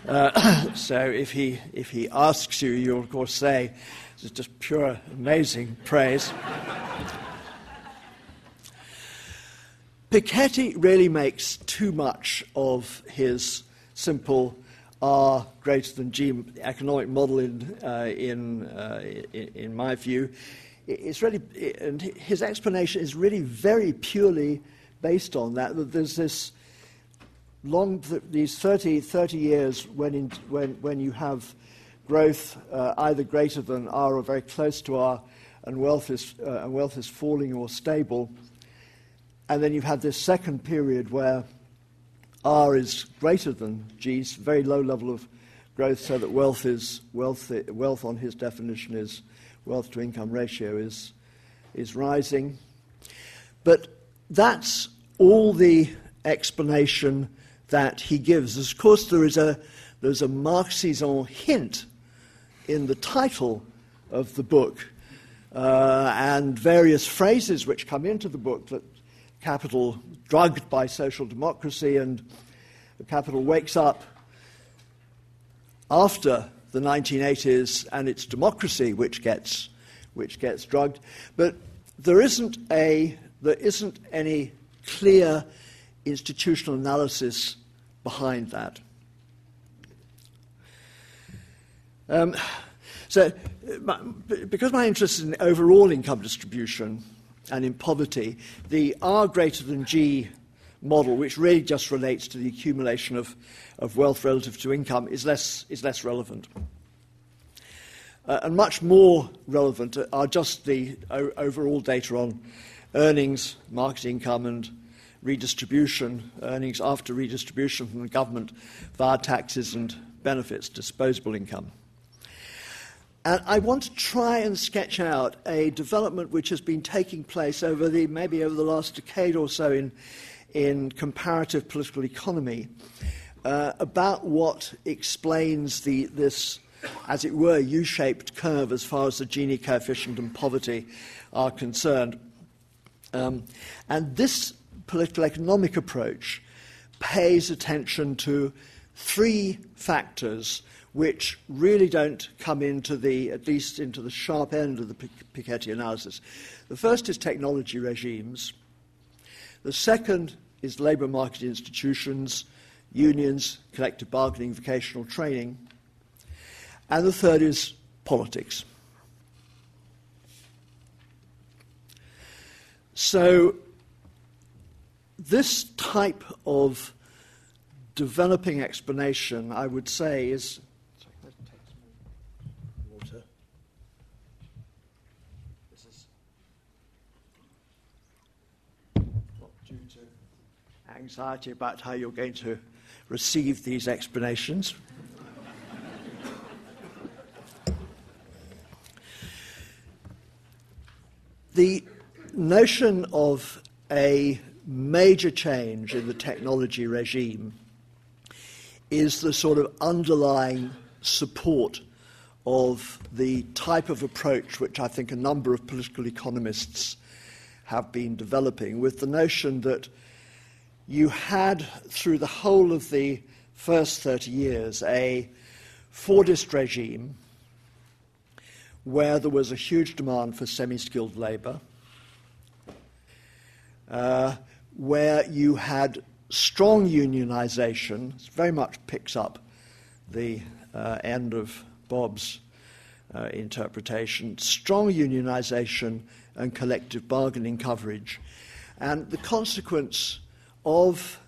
Uh, so if he, if he asks you, you'll of course say, this is just pure, amazing praise. Piketty really makes too much of his simple R greater than G economic model in, uh, in, uh, in, in, my view. It's really, and his explanation is really very purely based on that. that there's this long, these 30, 30 years when, in, when, when you have growth uh, either greater than R or very close to R, and wealth is, uh, and wealth is falling or stable. And then you've had this second period where R is greater than G's very low level of growth, so that wealth is wealth, wealth on his definition is wealth to income ratio is, is rising. But that's all the explanation that he gives. Of course, there is a, there's a Marxism hint in the title of the book uh, and various phrases which come into the book that capital drugged by social democracy and capital wakes up after the 1980s and it's democracy which gets, which gets drugged. But there isn't, a, there isn't any clear institutional analysis behind that. Um, so, because my interest is in overall income distribution and in poverty, the R greater than G model, which really just relates to the accumulation of, of wealth relative to income, is less, is less relevant. Uh, and much more relevant are just the o- overall data on earnings, market income, and redistribution, earnings after redistribution from the government via taxes and benefits, disposable income. And I want to try and sketch out a development which has been taking place over the maybe over the last decade or so in, in comparative political economy uh, about what explains the, this, as it were, U shaped curve as far as the Gini coefficient and poverty are concerned. Um, and this political economic approach pays attention to three factors which really don't come into the, at least into the sharp end of the Piketty analysis. The first is technology regimes. The second is labour market institutions, unions, collective bargaining, vocational training. And the third is politics. So this type of developing explanation, I would say, is. Sorry, let's take some water. This is not due to anxiety about how you're going to receive these explanations. the notion of a major change in the technology regime is the sort of underlying support of the type of approach which I think a number of political economists have been developing, with the notion that you had, through the whole of the first 30 years, a Fordist regime where there was a huge demand for semi skilled labour. Uh, where you had strong unionization, it very much picks up the uh, end of Bob's uh, interpretation, strong unionization and collective bargaining coverage. And the consequence of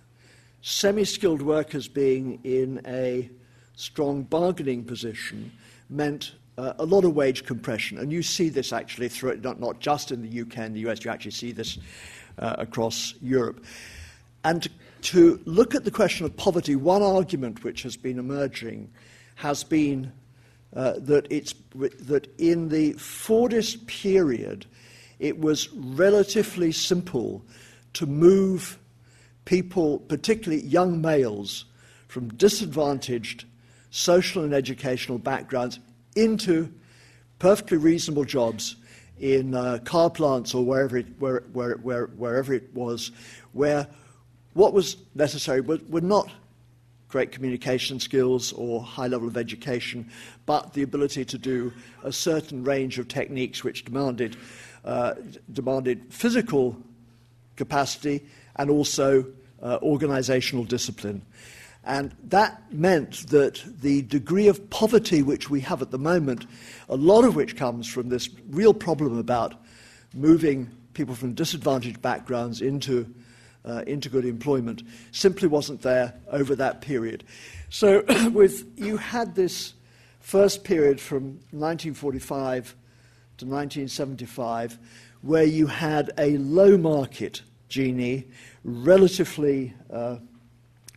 semi skilled workers being in a strong bargaining position meant uh, a lot of wage compression. And you see this actually through not, not just in the UK and the US, you actually see this uh, across Europe. And to look at the question of poverty, one argument which has been emerging has been uh, that, it's, that in the Fordist period, it was relatively simple to move people, particularly young males, from disadvantaged social and educational backgrounds into perfectly reasonable jobs in uh, car plants or wherever it, where, where, where, wherever it was, where what was necessary were, were not great communication skills or high level of education, but the ability to do a certain range of techniques which demanded, uh, demanded physical capacity and also uh, organizational discipline. And that meant that the degree of poverty which we have at the moment, a lot of which comes from this real problem about moving people from disadvantaged backgrounds into, uh, into good employment, simply wasn't there over that period. So with, you had this first period from 1945 to 1975, where you had a low market Gini, relatively, uh,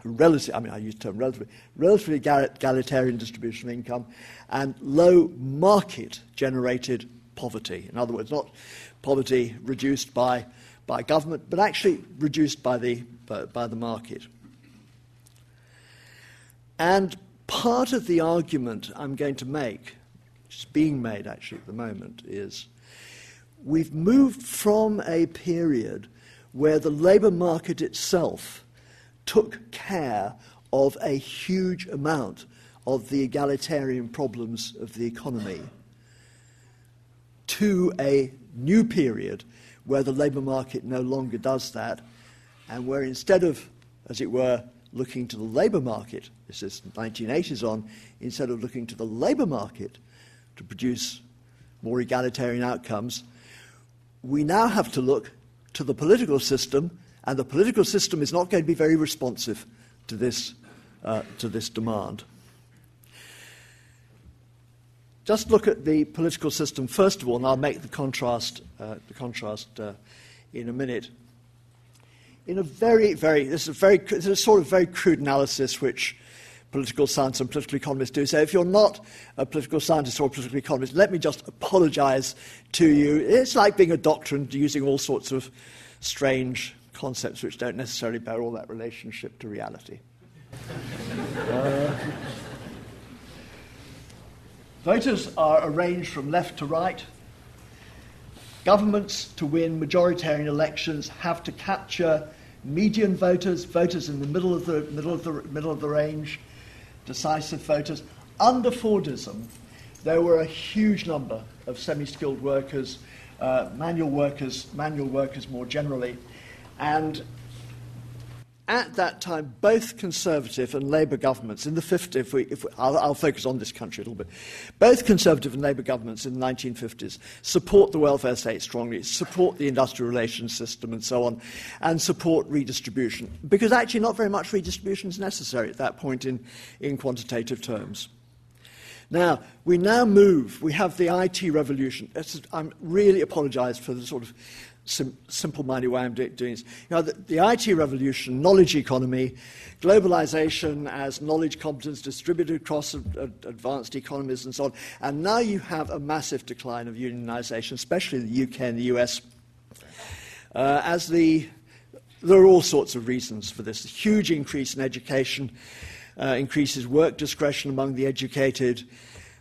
relative, I mean, I use the term relatively, relatively egalitarian distribution of income, and low market generated poverty. In other words, not poverty reduced by, by government, but actually reduced by the, by, by the market. And part of the argument I'm going to make, which is being made actually at the moment, is we've moved from a period where the labour market itself took care of a huge amount of the egalitarian problems of the economy to a new period where the labour market no longer does that, and where instead of, as it were, looking to the labour market, this is 1980s on, instead of looking to the labour market to produce more egalitarian outcomes, we now have to look to the political system, and the political system is not going to be very responsive to this, uh, to this demand. Just look at the political system first of all, and I'll make the contrast, uh, the contrast uh, in a minute. In a very, very, this is a very, this is a sort of very crude analysis which political science and political economists do. So if you're not a political scientist or a political economist, let me just apologize to you. It's like being a doctor and using all sorts of strange concepts which don't necessarily bear all that relationship to reality. uh, voters are arranged from left to right. Governments, to win majoritarian elections, have to capture median voters, voters in the middle of the, middle of the, middle of the range, decisive voters. Under Fordism, there were a huge number of semi skilled workers, uh, manual workers, manual workers more generally. And at that time, both Conservative and Labour governments in the 50s, if we, if we, I'll, I'll, focus on this country a little bit, both Conservative and Labour governments in the 1950s support the welfare state strongly, support the industrial relations system and so on, and support redistribution. Because actually, not very much redistribution is necessary at that point in, in quantitative terms. Now, we now move, we have the IT revolution. I really apologize for the sort of sim- simple-minded way I'm doing this. You know, the, the IT revolution, knowledge economy, globalization as knowledge competence distributed across a, a, advanced economies and so on. And now you have a massive decline of unionization, especially in the UK and the US. Uh, as the, there are all sorts of reasons for this. A huge increase in education uh, increases work discretion among the educated,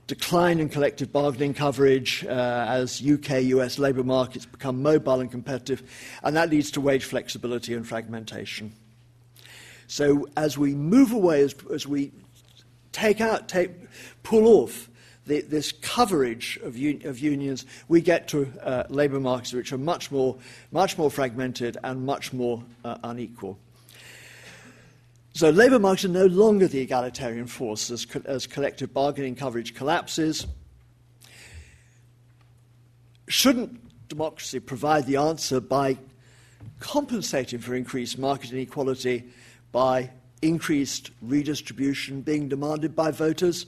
decline in collective bargaining coverage uh, as UK US labour markets become mobile and competitive, and that leads to wage flexibility and fragmentation. So, as we move away, as, as we take out, take, pull off the, this coverage of, un, of, unions, we get to uh, labour markets which are much more, much more fragmented and much more uh, unequal. So labour markets are no longer the egalitarian force as, co- as collective bargaining coverage collapses. Shouldn't democracy provide the answer by compensating for increased market inequality by increased redistribution being demanded by voters?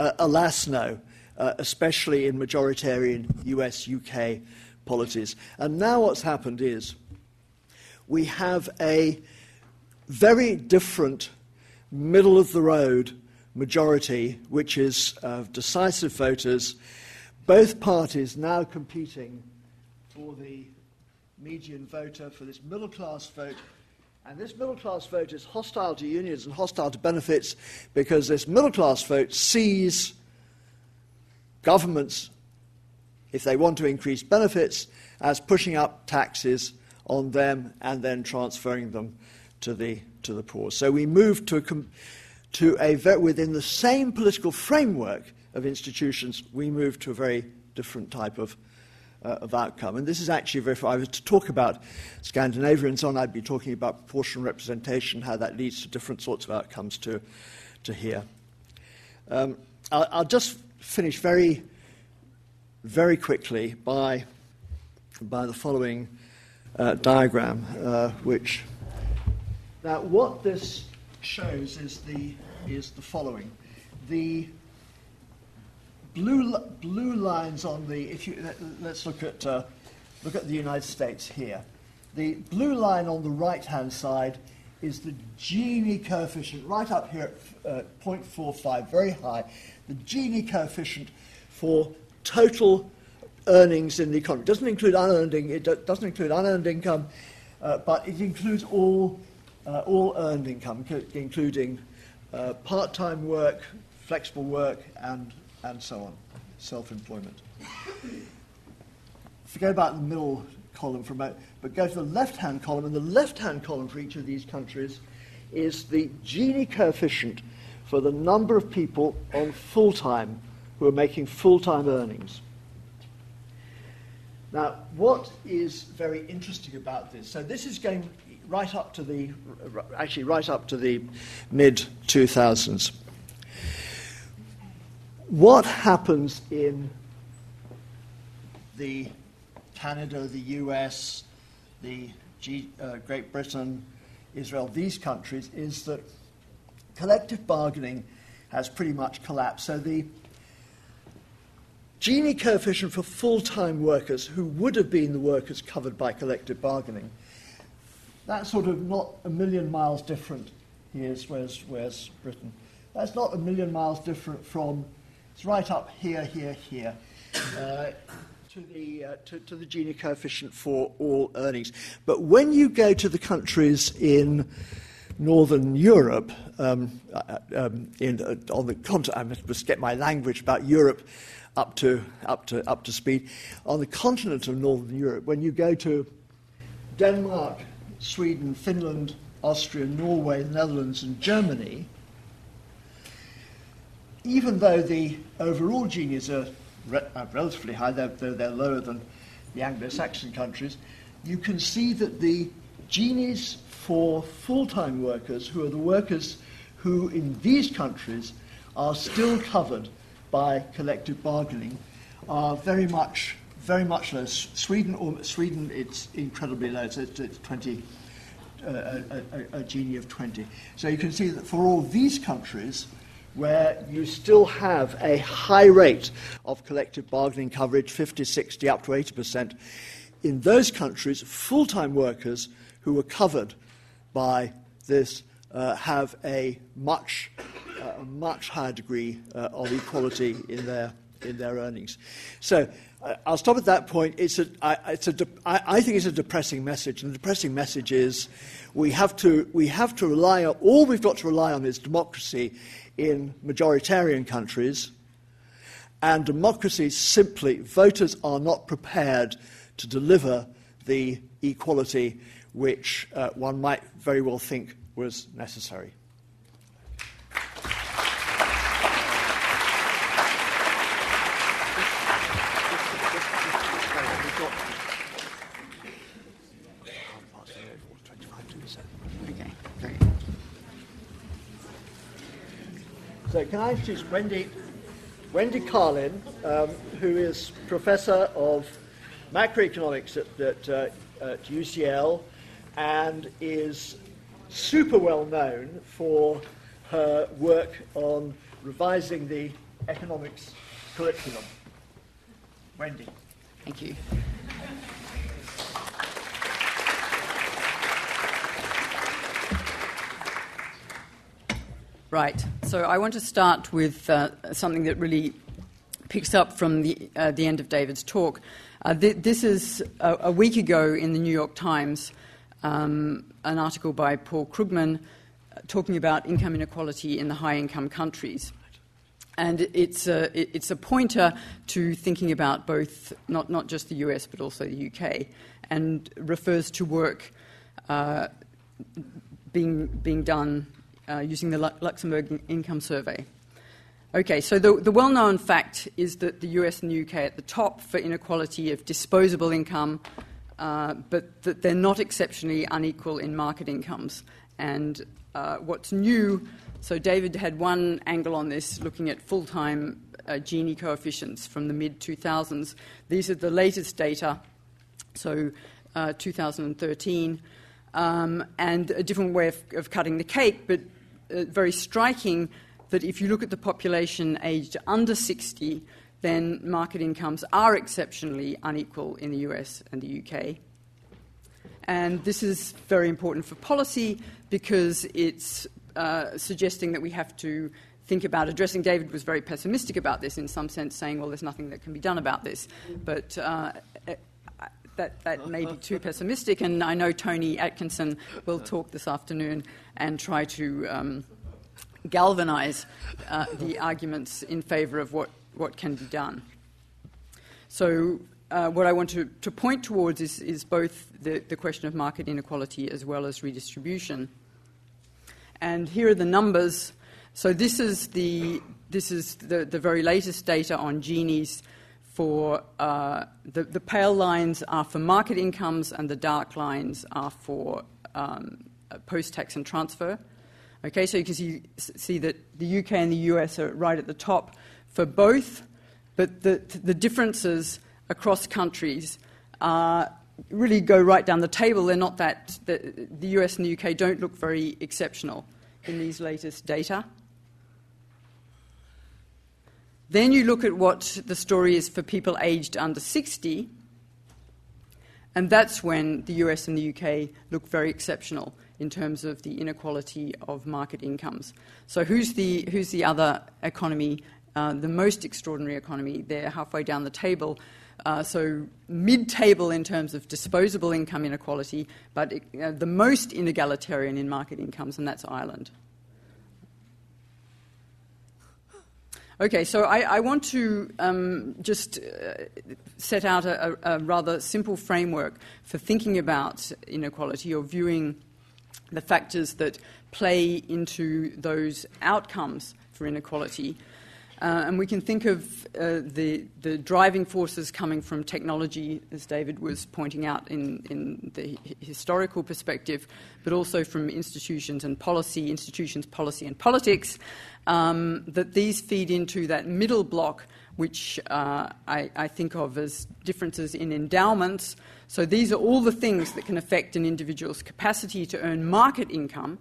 Uh, alas, no, uh, especially in majoritarian US UK polities. And now what's happened is we have a very different middle of the road majority, which is uh, decisive voters, both parties now competing for the median voter, for this middle class vote. And this middle class vote is hostile to unions and hostile to benefits because this middle class vote sees governments, if they want to increase benefits, as pushing up taxes on them and then transferring them to the, to the poor. So we moved to a, to a within the same political framework of institutions, we moved to a very different type of, uh, of outcome. And this is actually if I was to talk about Scandinavia and so on, I'd be talking about proportional representation, how that leads to different sorts of outcomes to, to here. Um, I'll, I'll just finish very, very quickly by, by the following uh, diagram, uh, which now, what this shows is the, is the following. The blue, blue lines on the, if you, let's look at, uh, look at the United States here. The blue line on the right-hand side is the Gini coefficient, right up here at uh, 0.45, very high. The Gini coefficient for total earnings in the economy. It doesn't include unearned, it doesn't include unearned income, uh, but it includes all, uh, all earned income, including uh, part-time work, flexible work, and, and so on, self-employment. Forget about the middle column for a moment, but go to the left-hand column, and the left-hand column for each of these countries is the Gini coefficient for the number of people on full-time who are making full-time earnings. Now, what is very interesting about this? So, this is going right up to the, actually, right up to the mid 2000s. What happens in the Canada, the US, the G, uh, Great Britain, Israel, these countries, is that collective bargaining has pretty much collapsed. So the Gini coefficient for full time workers who would have been the workers covered by collective bargaining. That's sort of not a million miles different. Here's where's, where's Britain. That's not a million miles different from, it's right up here, here, here, uh, to, the, uh, to, to the Gini coefficient for all earnings. But when you go to the countries in Northern Europe, um, uh, um, in, uh, on the continent, I must get my language about Europe up to, up, to, up to speed. On the continent of Northern Europe, when you go to Denmark, Sweden, Finland, Austria, Norway, the Netherlands, and Germany, even though the overall Ginis are re- uh, relatively high, they're, they're, they're lower than the Anglo Saxon countries, you can see that the Ginis for full time workers, who are the workers who in these countries are still covered by collective bargaining are very much, very much low. Sweden, Sweden it's incredibly low. It's, it's 20, uh, a, a, a Gini of 20. So you can see that for all these countries, where you still have a high rate of collective bargaining coverage, 50, 60, up to 80%, in those countries, full time workers who are covered by this uh, have a much a much higher degree uh, of equality in their, in their earnings. So uh, I'll stop at that point. It's a, I, it's a de- I, I think it's a depressing message, and the depressing message is we have to, we have to rely on, all we've got to rely on is democracy in majoritarian countries, and democracy simply, voters are not prepared to deliver the equality which uh, one might very well think was necessary. So can I introduce Wendy, Wendy Carlin, um, who is professor of macroeconomics at, at, uh, at UCL and is super well known for her work on revising the economics curriculum. Wendy. Thank you. Right. So I want to start with uh, something that really picks up from the, uh, the end of David's talk. Uh, th- this is a, a, week ago in the New York Times, um, an article by Paul Krugman uh, talking about income inequality in the high income countries. And it's a, it's a pointer to thinking about both, not, not just the US, but also the UK, and refers to work uh, being, being done uh, using the Luxembourg Income Survey. Okay, so the, the well known fact is that the US and the UK are at the top for inequality of disposable income, uh, but that they're not exceptionally unequal in market incomes. And uh, what's new, so David had one angle on this looking at full time uh, Gini coefficients from the mid 2000s. These are the latest data, so uh, 2013. Um, and a different way of, of, cutting the cake, but uh, very striking that if you look at the population aged under 60, then market incomes are exceptionally unequal in the US and the UK. And this is very important for policy because it's uh, suggesting that we have to think about addressing. David was very pessimistic about this in some sense, saying, well, there's nothing that can be done about this. But uh, that, that may be too pessimistic, and I know Tony Atkinson will talk this afternoon and try to um, galvanize uh, the arguments in favor of what, what can be done. So, uh, what I want to, to point towards is, is both the, the question of market inequality as well as redistribution. And here are the numbers. So, this is the, this is the, the very latest data on Gini's for uh, the, the, pale lines are for market incomes and the dark lines are for um, post tax and transfer. Okay, so you can see, see, that the UK and the US are right at the top for both, but the, the differences across countries uh, really go right down the table. They're not that, the, the US and the UK don't look very exceptional in these latest data. Then you look at what the story is for people aged under 60, and that's when the US and the UK look very exceptional in terms of the inequality of market incomes. So, who's the, who's the other economy, uh, the most extraordinary economy? They're halfway down the table. Uh, so, mid table in terms of disposable income inequality, but uh, the most inegalitarian in market incomes, and that's Ireland. Okay, so I, I want to um, just uh, set out a, a, rather simple framework for thinking about inequality or viewing the factors that play into those outcomes for inequality. Uh, and we can think of uh, the, the driving forces coming from technology, as David was pointing out in, in the historical perspective, but also from institutions and policy, institutions, policy, and politics um, that these feed into that middle block, which uh, I, I, think of as differences in endowments. So these are all the things that can affect an individual's capacity to earn market income.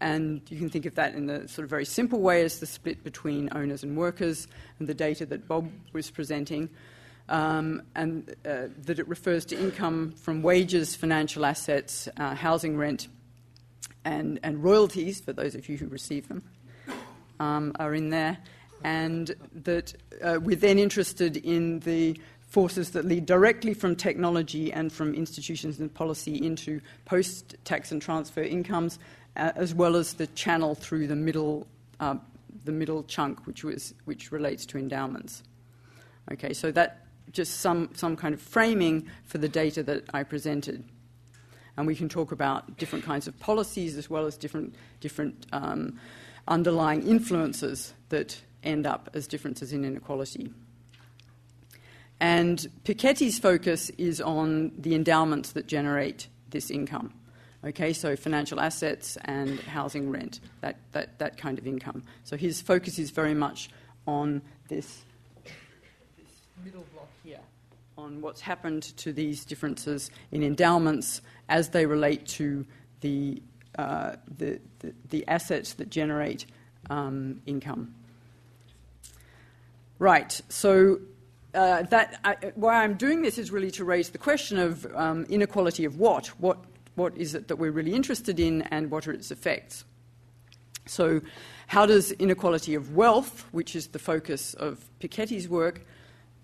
And you can think of that in the sort of very simple way as the split between owners and workers, and the data that Bob was presenting. Um, and uh, that it refers to income from wages, financial assets, uh, housing rent, and, and royalties for those of you who receive them um, are in there, and that uh, we're then interested in the forces that lead directly from technology and from institutions and policy into post tax and transfer incomes, uh, as well as the channel through the middle, uh, the middle chunk, which, was, which relates to endowments. Okay, so that just some, some kind of framing for the data that I presented. And we can talk about different kinds of policies as well as different, different um, underlying influences that end up as differences in inequality. And Piketty's focus is on the endowments that generate this income. Okay, so financial assets and housing rent, that, that, that kind of income. So his focus is very much on this, this middle block here, on what's happened to these differences in endowments as they relate to the uh, the, the, the, assets that generate um, income. Right, so uh, that, I, why I'm doing this is really to raise the question of um, inequality of what? what? What is it that we're really interested in, and what are its effects? So, how does inequality of wealth, which is the focus of Piketty's work,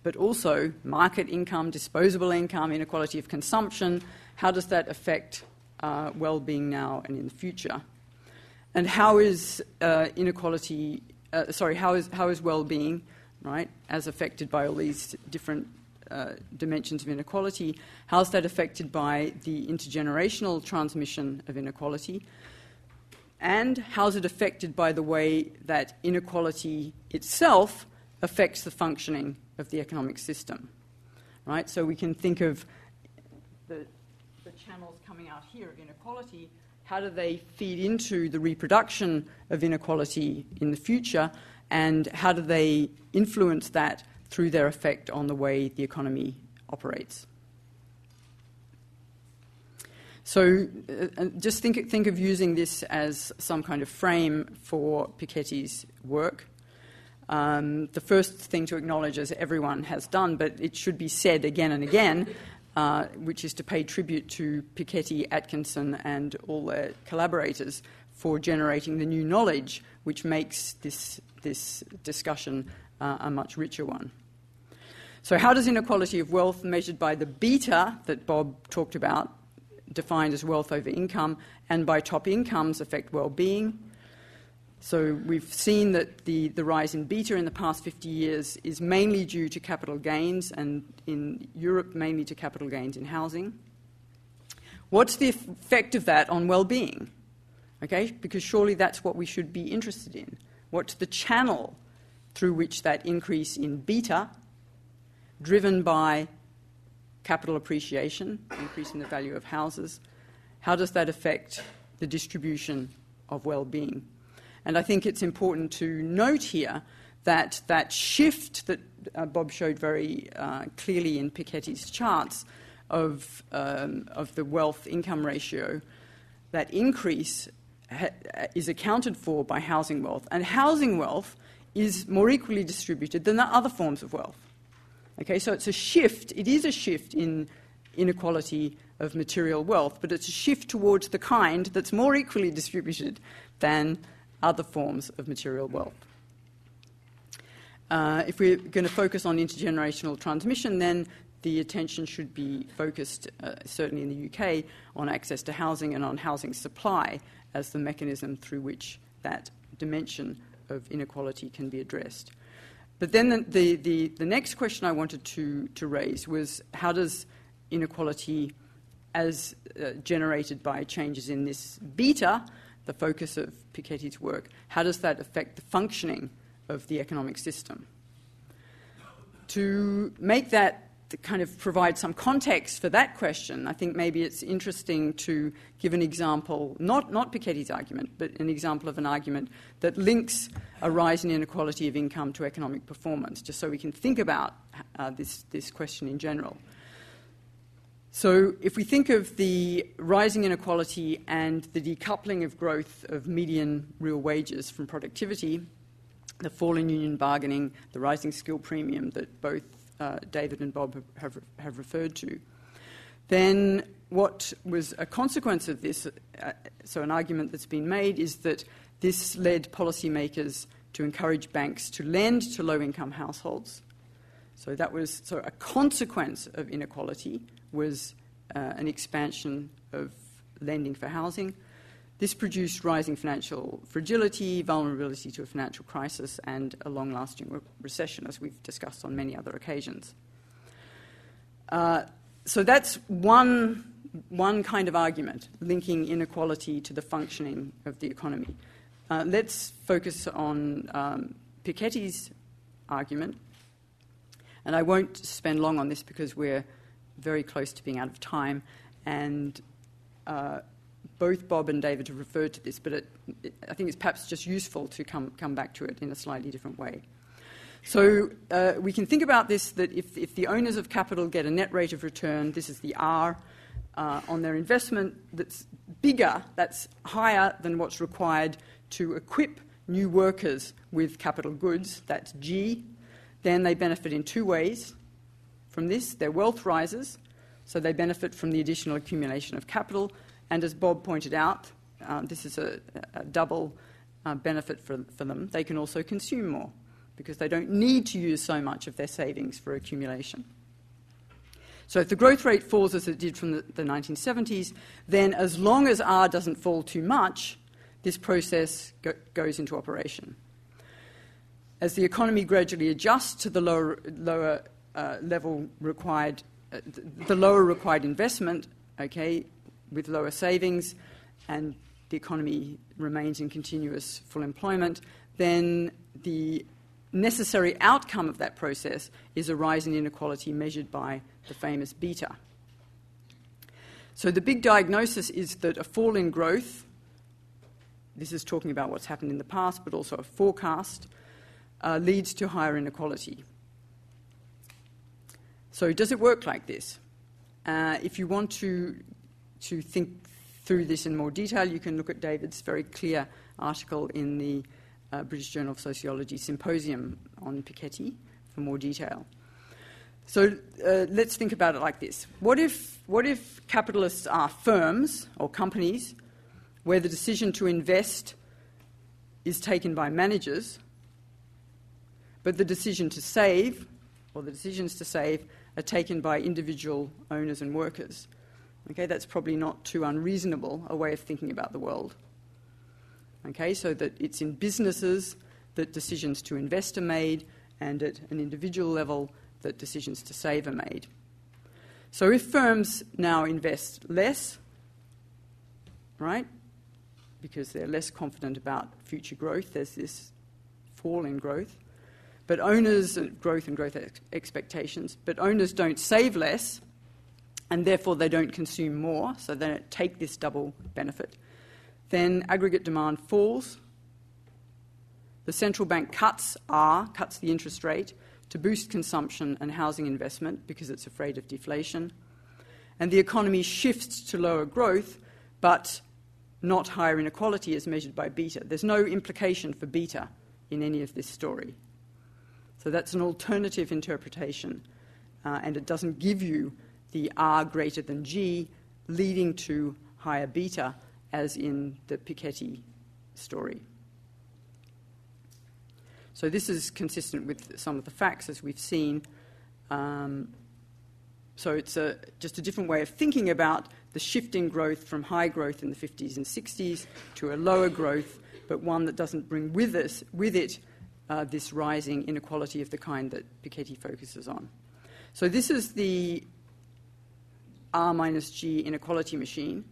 but also market income, disposable income, inequality of consumption, how does that affect uh, well being now and in the future? And how is uh, inequality, uh, sorry, how is, how is well being, right, as affected by all these different uh, dimensions of inequality? How is that affected by the intergenerational transmission of inequality? And how is it affected by the way that inequality itself affects the functioning of the economic system? Right? So we can think of the here of inequality, how do they feed into the reproduction of inequality in the future, and how do they influence that through their effect on the way the economy operates? So uh, uh just think, think of using this as some kind of frame for Piketty's work. Um, the first thing to acknowledge, as everyone has done, but it should be said again and again, uh, which is to pay tribute to Piketty, Atkinson, and all their collaborators for generating the new knowledge which makes this, this discussion uh, a much richer one. So, how does inequality of wealth measured by the beta that Bob talked about, defined as wealth over income, and by top incomes affect well being? So we've seen that the, the rise in beta in the past 50 years is mainly due to capital gains, and in Europe, mainly to capital gains in housing. What's the effect of that on well being? Okay, because surely that's what we should be interested in. What's the channel through which that increase in beta, driven by capital appreciation, increase in the value of houses, how does that affect the distribution of well being? And I think it's important to note here that that shift that uh, Bob showed very uh, clearly in Piketty's charts of, um, of the wealth income ratio, that increase ha- is accounted for by housing wealth. And housing wealth is more equally distributed than the other forms of wealth. Okay, so it's a shift, it is a shift in inequality of material wealth, but it's a shift towards the kind that's more equally distributed than other forms of material wealth. Uh, if we're going to focus on intergenerational transmission, then the attention should be focused, uh, certainly in the UK, on access to housing and on housing supply as the mechanism through which that dimension of inequality can be addressed. But then the, the, the, the next question I wanted to, to raise was how does inequality, as uh, generated by changes in this beta, the focus of Piketty's work, how does that affect the functioning of the economic system? To make that to kind of provide some context for that question, I think maybe it's interesting to give an example, not, not Piketty's argument, but an example of an argument that links a rise in inequality of income to economic performance, just so we can think about uh, this, this question in general. So, if we think of the rising inequality and the decoupling of growth of median real wages from productivity, the fall in union bargaining, the rising skill premium that both uh, David and Bob have, have, referred to, then what was a consequence of this, uh, so an argument that's been made, is that this led policymakers to encourage banks to lend to low income households. So that was so a consequence of inequality was uh, an expansion of lending for housing. This produced rising financial fragility, vulnerability to a financial crisis, and a long lasting re- recession, as we've discussed on many other occasions. Uh, so that's one, one kind of argument, linking inequality to the functioning of the economy. Uh, let's focus on um, Piketty's argument. And I won't spend long on this because we're very close to being out of time. And uh, both Bob and David have referred to this, but it, it, I think it's perhaps just useful to come, come back to it in a slightly different way. So uh, we can think about this that if, if the owners of capital get a net rate of return, this is the R, uh, on their investment that's bigger, that's higher than what's required to equip new workers with capital goods, that's G, then they benefit in two ways from this. Their wealth rises, so they benefit from the additional accumulation of capital, and as Bob pointed out, uh, this is a, a double uh, benefit for, for them. They can also consume more because they don't need to use so much of their savings for accumulation. So if the growth rate falls as it did from the, the 1970s, then as long as R doesn't fall too much, this process go, goes into operation. As the economy gradually adjusts to the lower, lower uh, level required, uh, the lower required investment, okay, with lower savings and the economy remains in continuous full employment, then the necessary outcome of that process is a rise in inequality measured by the famous beta. So the big diagnosis is that a fall in growth, this is talking about what's happened in the past, but also a forecast, uh, leads to higher inequality. So does it work like this? Uh, if you want to to think through this in more detail, you can look at David's very clear article in the uh, British Journal of Sociology symposium on Piketty for more detail. So uh, let's think about it like this. What if, what if capitalists are firms or companies where the decision to invest is taken by managers, but the decision to save, or the decisions to save, are taken by individual owners and workers? Okay, that's probably not too unreasonable a way of thinking about the world. Okay, so that it's in businesses that decisions to invest are made, and at an individual level, that decisions to save are made. So if firms now invest less, right, because they're less confident about future growth, there's this fall in growth. But owners, growth and growth ex- expectations, but owners don't save less, and therefore they don't consume more, so they don't take this double benefit. Then aggregate demand falls. The central bank cuts R, cuts the interest rate, to boost consumption and housing investment because it's afraid of deflation. And the economy shifts to lower growth, but not higher inequality as measured by beta. There's no implication for beta in any of this story. So that's an alternative interpretation, uh, and it doesn't give you the R greater than G leading to higher beta, as in the Piketty story. So this is consistent with some of the facts as we've seen. Um, so it's a, just a different way of thinking about the shifting growth from high growth in the 50s and 60s to a lower growth, but one that doesn't bring with, us, with it uh, this rising inequality of the kind that Piketty focuses on. So this is the R minus G inequality machine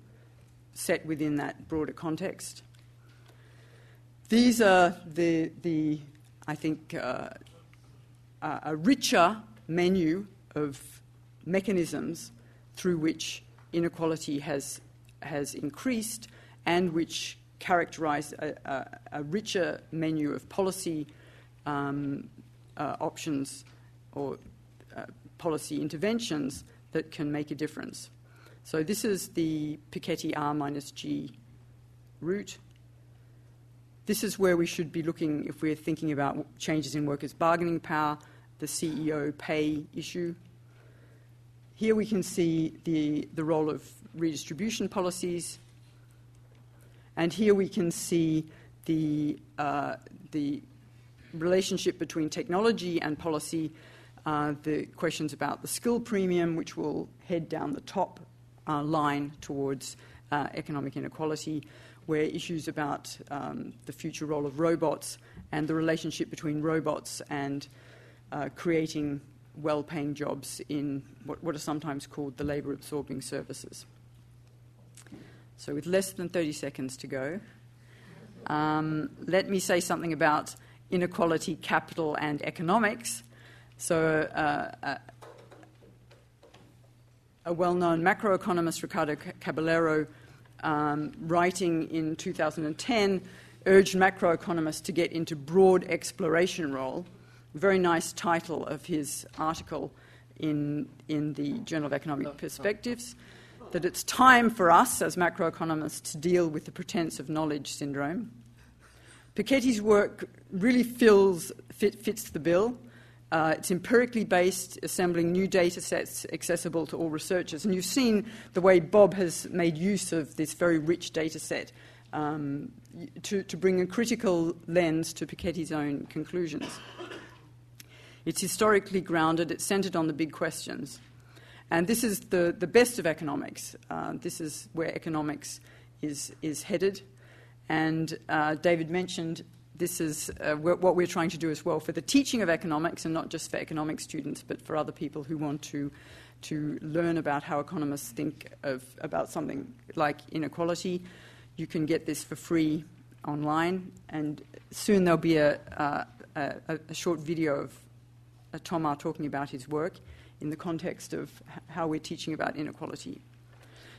set within that broader context. These are the, the I think, uh, a richer menu of mechanisms through which inequality has, has increased and which characterize a, a, a richer menu of policy options or uh, policy interventions that can make a difference. So, this is the Piketty R minus G route. This is where we should be looking if we're thinking about changes in workers' bargaining power, the CEO pay issue. Here we can see the, the role of redistribution policies, and here we can see the, uh, the relationship between technology and policy, uh, the questions about the skill premium, which will head down the top uh, line towards uh, economic inequality, where issues about um, the future role of robots and the relationship between robots and uh, creating well paying jobs in what, what, are sometimes called the labour absorbing services. So, with less than 30 seconds to go, um, let me say something about inequality, capital, and economics. So, uh, uh, a well known macroeconomist, Ricardo Caballero, um, writing in 2010, urged macroeconomists to get into broad exploration role. Very nice title of his article in, in the Journal of Economic Perspectives. That it's time for us as macroeconomists to deal with the pretense of knowledge syndrome. Piketty's work really fills, fit, fits the bill. Uh, it's empirically based, assembling new data sets accessible to all researchers. And you've seen the way Bob has made use of this very rich data set um, to, to bring a critical lens to Piketty's own conclusions. It's historically grounded, it's centered on the big questions. And this is the, the best of economics. Uh, this is where economics is, is headed. And uh, David mentioned this is uh, what we're trying to do as well for the teaching of economics, and not just for economic students, but for other people who want to to learn about how economists think of about something like inequality. You can get this for free online, and soon there'll be a, a, a, short video of uh, Thomas talking about his work in the context of how we're teaching about inequality.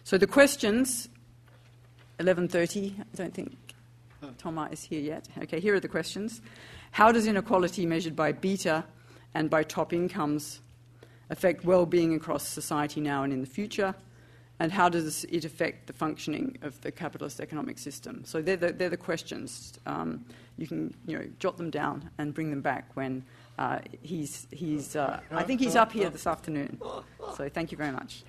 So the questions, 11:30. I don't think Thomas is here yet. Okay, here are the questions. How does inequality measured by beta and by top incomes affect well being across society now and in the future? and how does it affect the functioning of the capitalist economic system? So they're the, they're the questions. Um, you can you know, jot them down and bring them back when uh, he's, he's uh, I think he's up here this afternoon. So thank you very much.